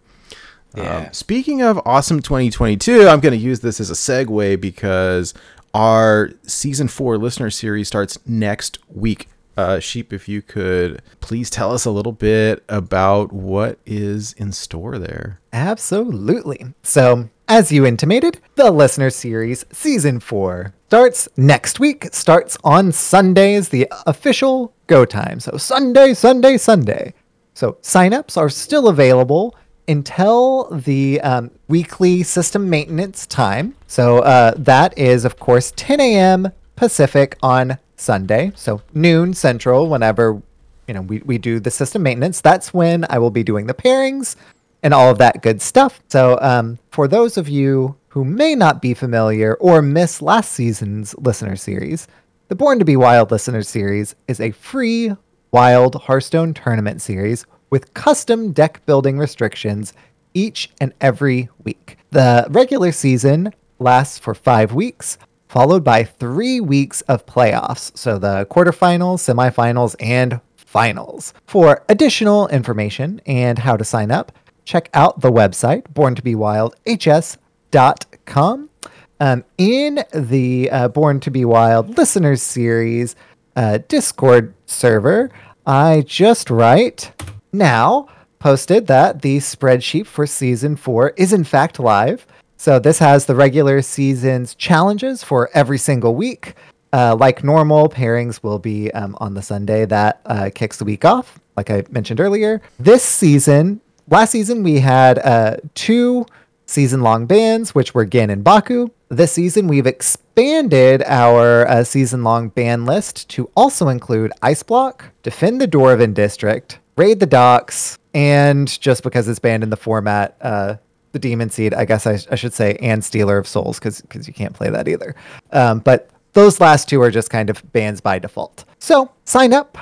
Yeah. Um, speaking of awesome 2022, I'm going to use this as a segue because our season four listener series starts next week. Uh, Sheep, if you could please tell us a little bit about what is in store there. Absolutely. So, as you intimated, the listener series season 4 starts next week, starts on Sundays, the official go time. So, Sunday, Sunday, Sunday. So, signups are still available until the um, weekly system maintenance time. So, uh, that is, of course, 10 a.m. Pacific on Sunday. So, noon Central, whenever you know we, we do the system maintenance that's when i will be doing the pairings and all of that good stuff. So um, for those of you who may not be familiar or miss last season's listener series the born to be wild listener series is a free wild hearthstone tournament series with custom deck building restrictions each and every week. The regular season lasts for five weeks followed by three weeks of playoffs. So the quarterfinals, semifinals, and finals. For additional information and how to sign up, check out the website, born to be wild, hs.com. Um, in the uh, Born to Be Wild listeners series uh, Discord server, I just right now posted that the spreadsheet for season four is in fact live. So this has the regular season's challenges for every single week. Uh, like normal, pairings will be um, on the Sunday that uh, kicks the week off, like I mentioned earlier. This season, last season, we had uh, two season long bands, which were Genn and Baku. This season, we've expanded our uh, season long band list to also include Ice Block, Defend the Dwarven District, Raid the Docks, and just because it's banned in the format, uh, the Demon Seed, I guess I, I should say, and Stealer of Souls, because because you can't play that either. Um, but those last two are just kind of bans by default. So sign up.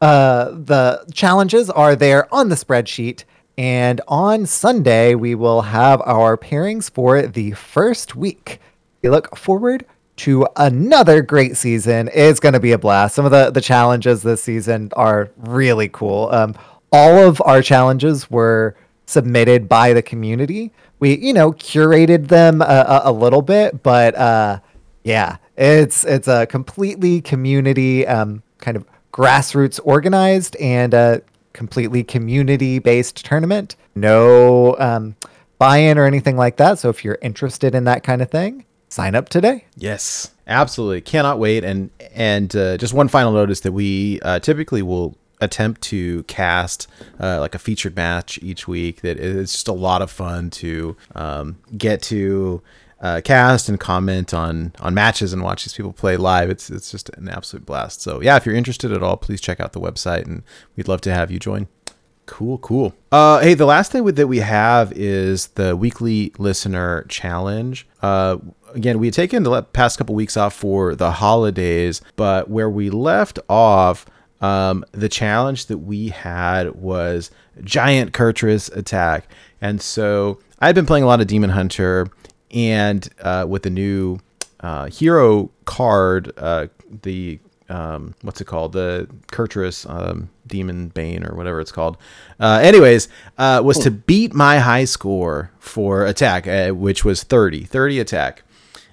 Uh, the challenges are there on the spreadsheet. And on Sunday, we will have our pairings for the first week. We look forward to another great season. It's going to be a blast. Some of the, the challenges this season are really cool. Um, all of our challenges were submitted by the community. We, you know, curated them a, a, a little bit, but uh, yeah, it's it's a completely community um, kind of grassroots organized and a completely community based tournament. No um, buy-in or anything like that. So if you're interested in that kind of thing, sign up today. Yes, absolutely. Cannot wait. And and uh, just one final notice that we uh, typically will attempt to cast uh, like a featured match each week. That it's just a lot of fun to um, get to. Uh, cast and comment on on matches and watch these people play live. It's it's just an absolute blast. So yeah, if you're interested at all, please check out the website, and we'd love to have you join. Cool, cool. Uh, hey, the last thing that we have is the weekly listener challenge. Uh, again, we had taken the past couple weeks off for the holidays, but where we left off, um, the challenge that we had was giant Kurtrus attack, and so I've been playing a lot of Demon Hunter and uh, with the new uh, hero card, uh, the um, what's it called? The Kurtrus um, Demon Bane or whatever it's called. Uh, anyways, uh, was to beat my high score for attack, uh, which was 30, 30 attack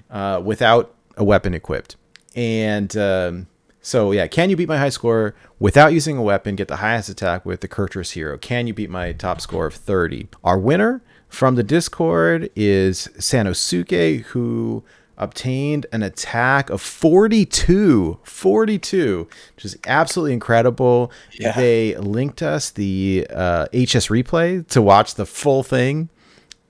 uh, without a weapon equipped. And um, so, yeah, can you beat my high score without using a weapon? Get the highest attack with the Kurtrus hero. Can you beat my top score of 30? Our winner from the Discord is Sanosuke, who obtained an attack of 42 42 which is absolutely incredible Yeah. they linked us the uh, hs replay to watch the full thing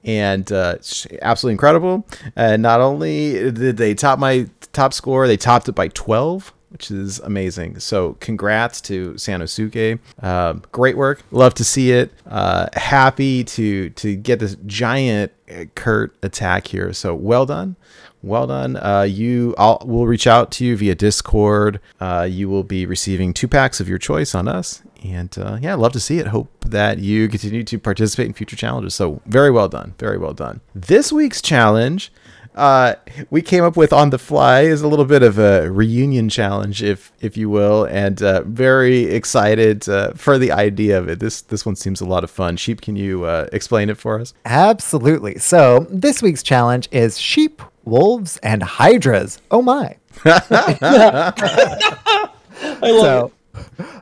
and uh, absolutely incredible and not only did they top my top score they topped it by 12 which is amazing so congrats to sanosuke uh, great work love to see it uh, happy to to get this giant kurt attack here so well done well done. Uh, you, I'll, we'll reach out to you via Discord. Uh, you will be receiving two packs of your choice on us, and uh, yeah, love to see it. Hope that you continue to participate in future challenges. So very well done, very well done. This week's challenge. Uh, we came up with on the fly is a little bit of a reunion challenge, if if you will, and uh, very excited uh, for the idea of it. This this one seems a lot of fun. Sheep, can you uh, explain it for us? Absolutely. So this week's challenge is sheep, wolves, and hydras. Oh my. [laughs] so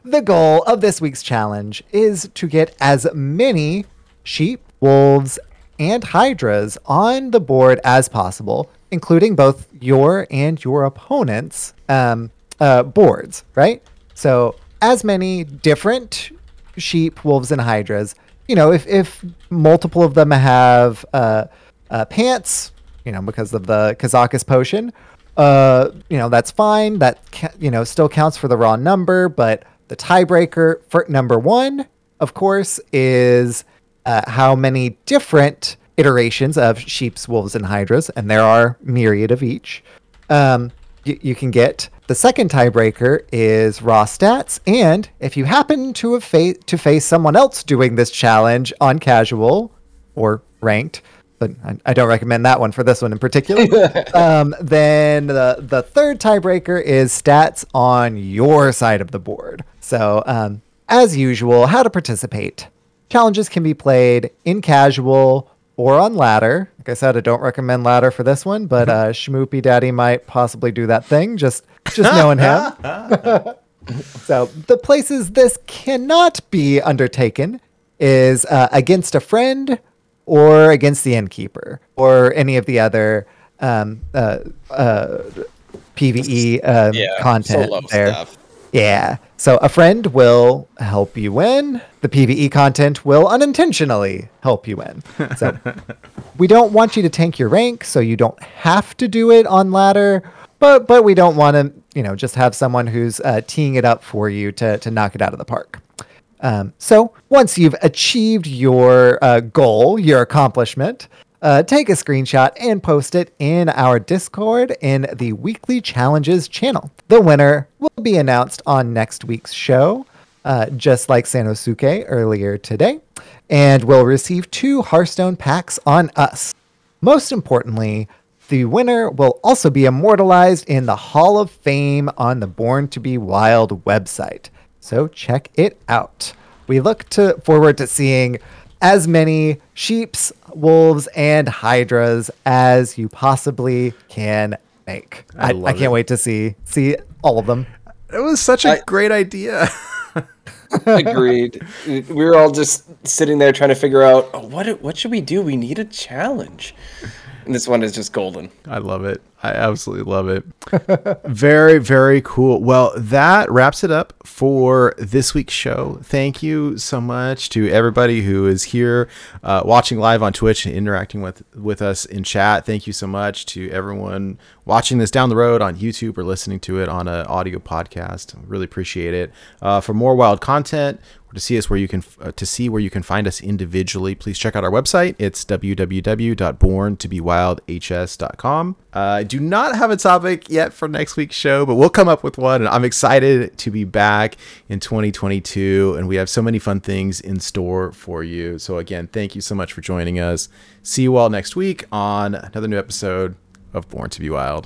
the goal of this week's challenge is to get as many sheep, wolves, and hydras on the board as possible, including both your and your opponent's um, uh, boards, right? So as many different sheep, wolves, and hydras. You know, if if multiple of them have uh, uh, pants, you know, because of the Kazakus potion, uh, you know, that's fine. That ca- you know still counts for the raw number, but the tiebreaker for number one, of course, is uh, how many different iterations of sheeps, wolves, and hydras, and there are myriad of each. Um, you, you can get the second tiebreaker is raw stats, and if you happen to have fa- to face someone else doing this challenge on casual or ranked, but I, I don't recommend that one for this one in particular. [laughs] um, then the the third tiebreaker is stats on your side of the board. So um, as usual, how to participate. Challenges can be played in casual or on ladder. Like I said, I don't recommend ladder for this one, but uh, [laughs] Schmoopy Daddy might possibly do that thing. Just just knowing him. [laughs] so the places this cannot be undertaken is uh, against a friend or against the innkeeper or any of the other um, uh, uh, PVE um, Yeah, content solo there. stuff. Yeah. So a friend will help you win. The PvE content will unintentionally help you win. So [laughs] we don't want you to tank your rank, so you don't have to do it on ladder. But but we don't want to, you know, just have someone who's uh, teeing it up for you to to knock it out of the park. Um, so once you've achieved your uh, goal, your accomplishment, uh, take a screenshot and post it in our Discord in the weekly challenges channel. The winner will be announced on next week's show, uh, just like Sanosuke earlier today, and will receive two Hearthstone packs on us. Most importantly, the winner will also be immortalized in the Hall of Fame on the Born to Be Wild website. So check it out. We look to forward to seeing as many sheeps, wolves, and hydras as you possibly can make. I I, love I, can't it. wait to see see all of them. It was such a I- great idea. [laughs] Agreed. we were all just sitting there trying to figure out oh, what what should we do? We need a challenge. And this one is just golden. I love it. I absolutely love it. [laughs] very, very cool. Well, that wraps it up for this week's show. Thank you so much to everybody who is here uh, watching live on Twitch and interacting with, with us in chat. Thank you so much to everyone watching this down the road on YouTube or listening to it on an audio podcast. Really appreciate it. Uh, for more wild content, to see us where you can uh, to see where you can find us individually please check out our website it's www.borntobewildhs.com uh, do not have a topic yet for next week's show but we'll come up with one and i'm excited to be back in 2022 and we have so many fun things in store for you. So again thank you so much for joining us. See you all next week on another new episode of born to be wild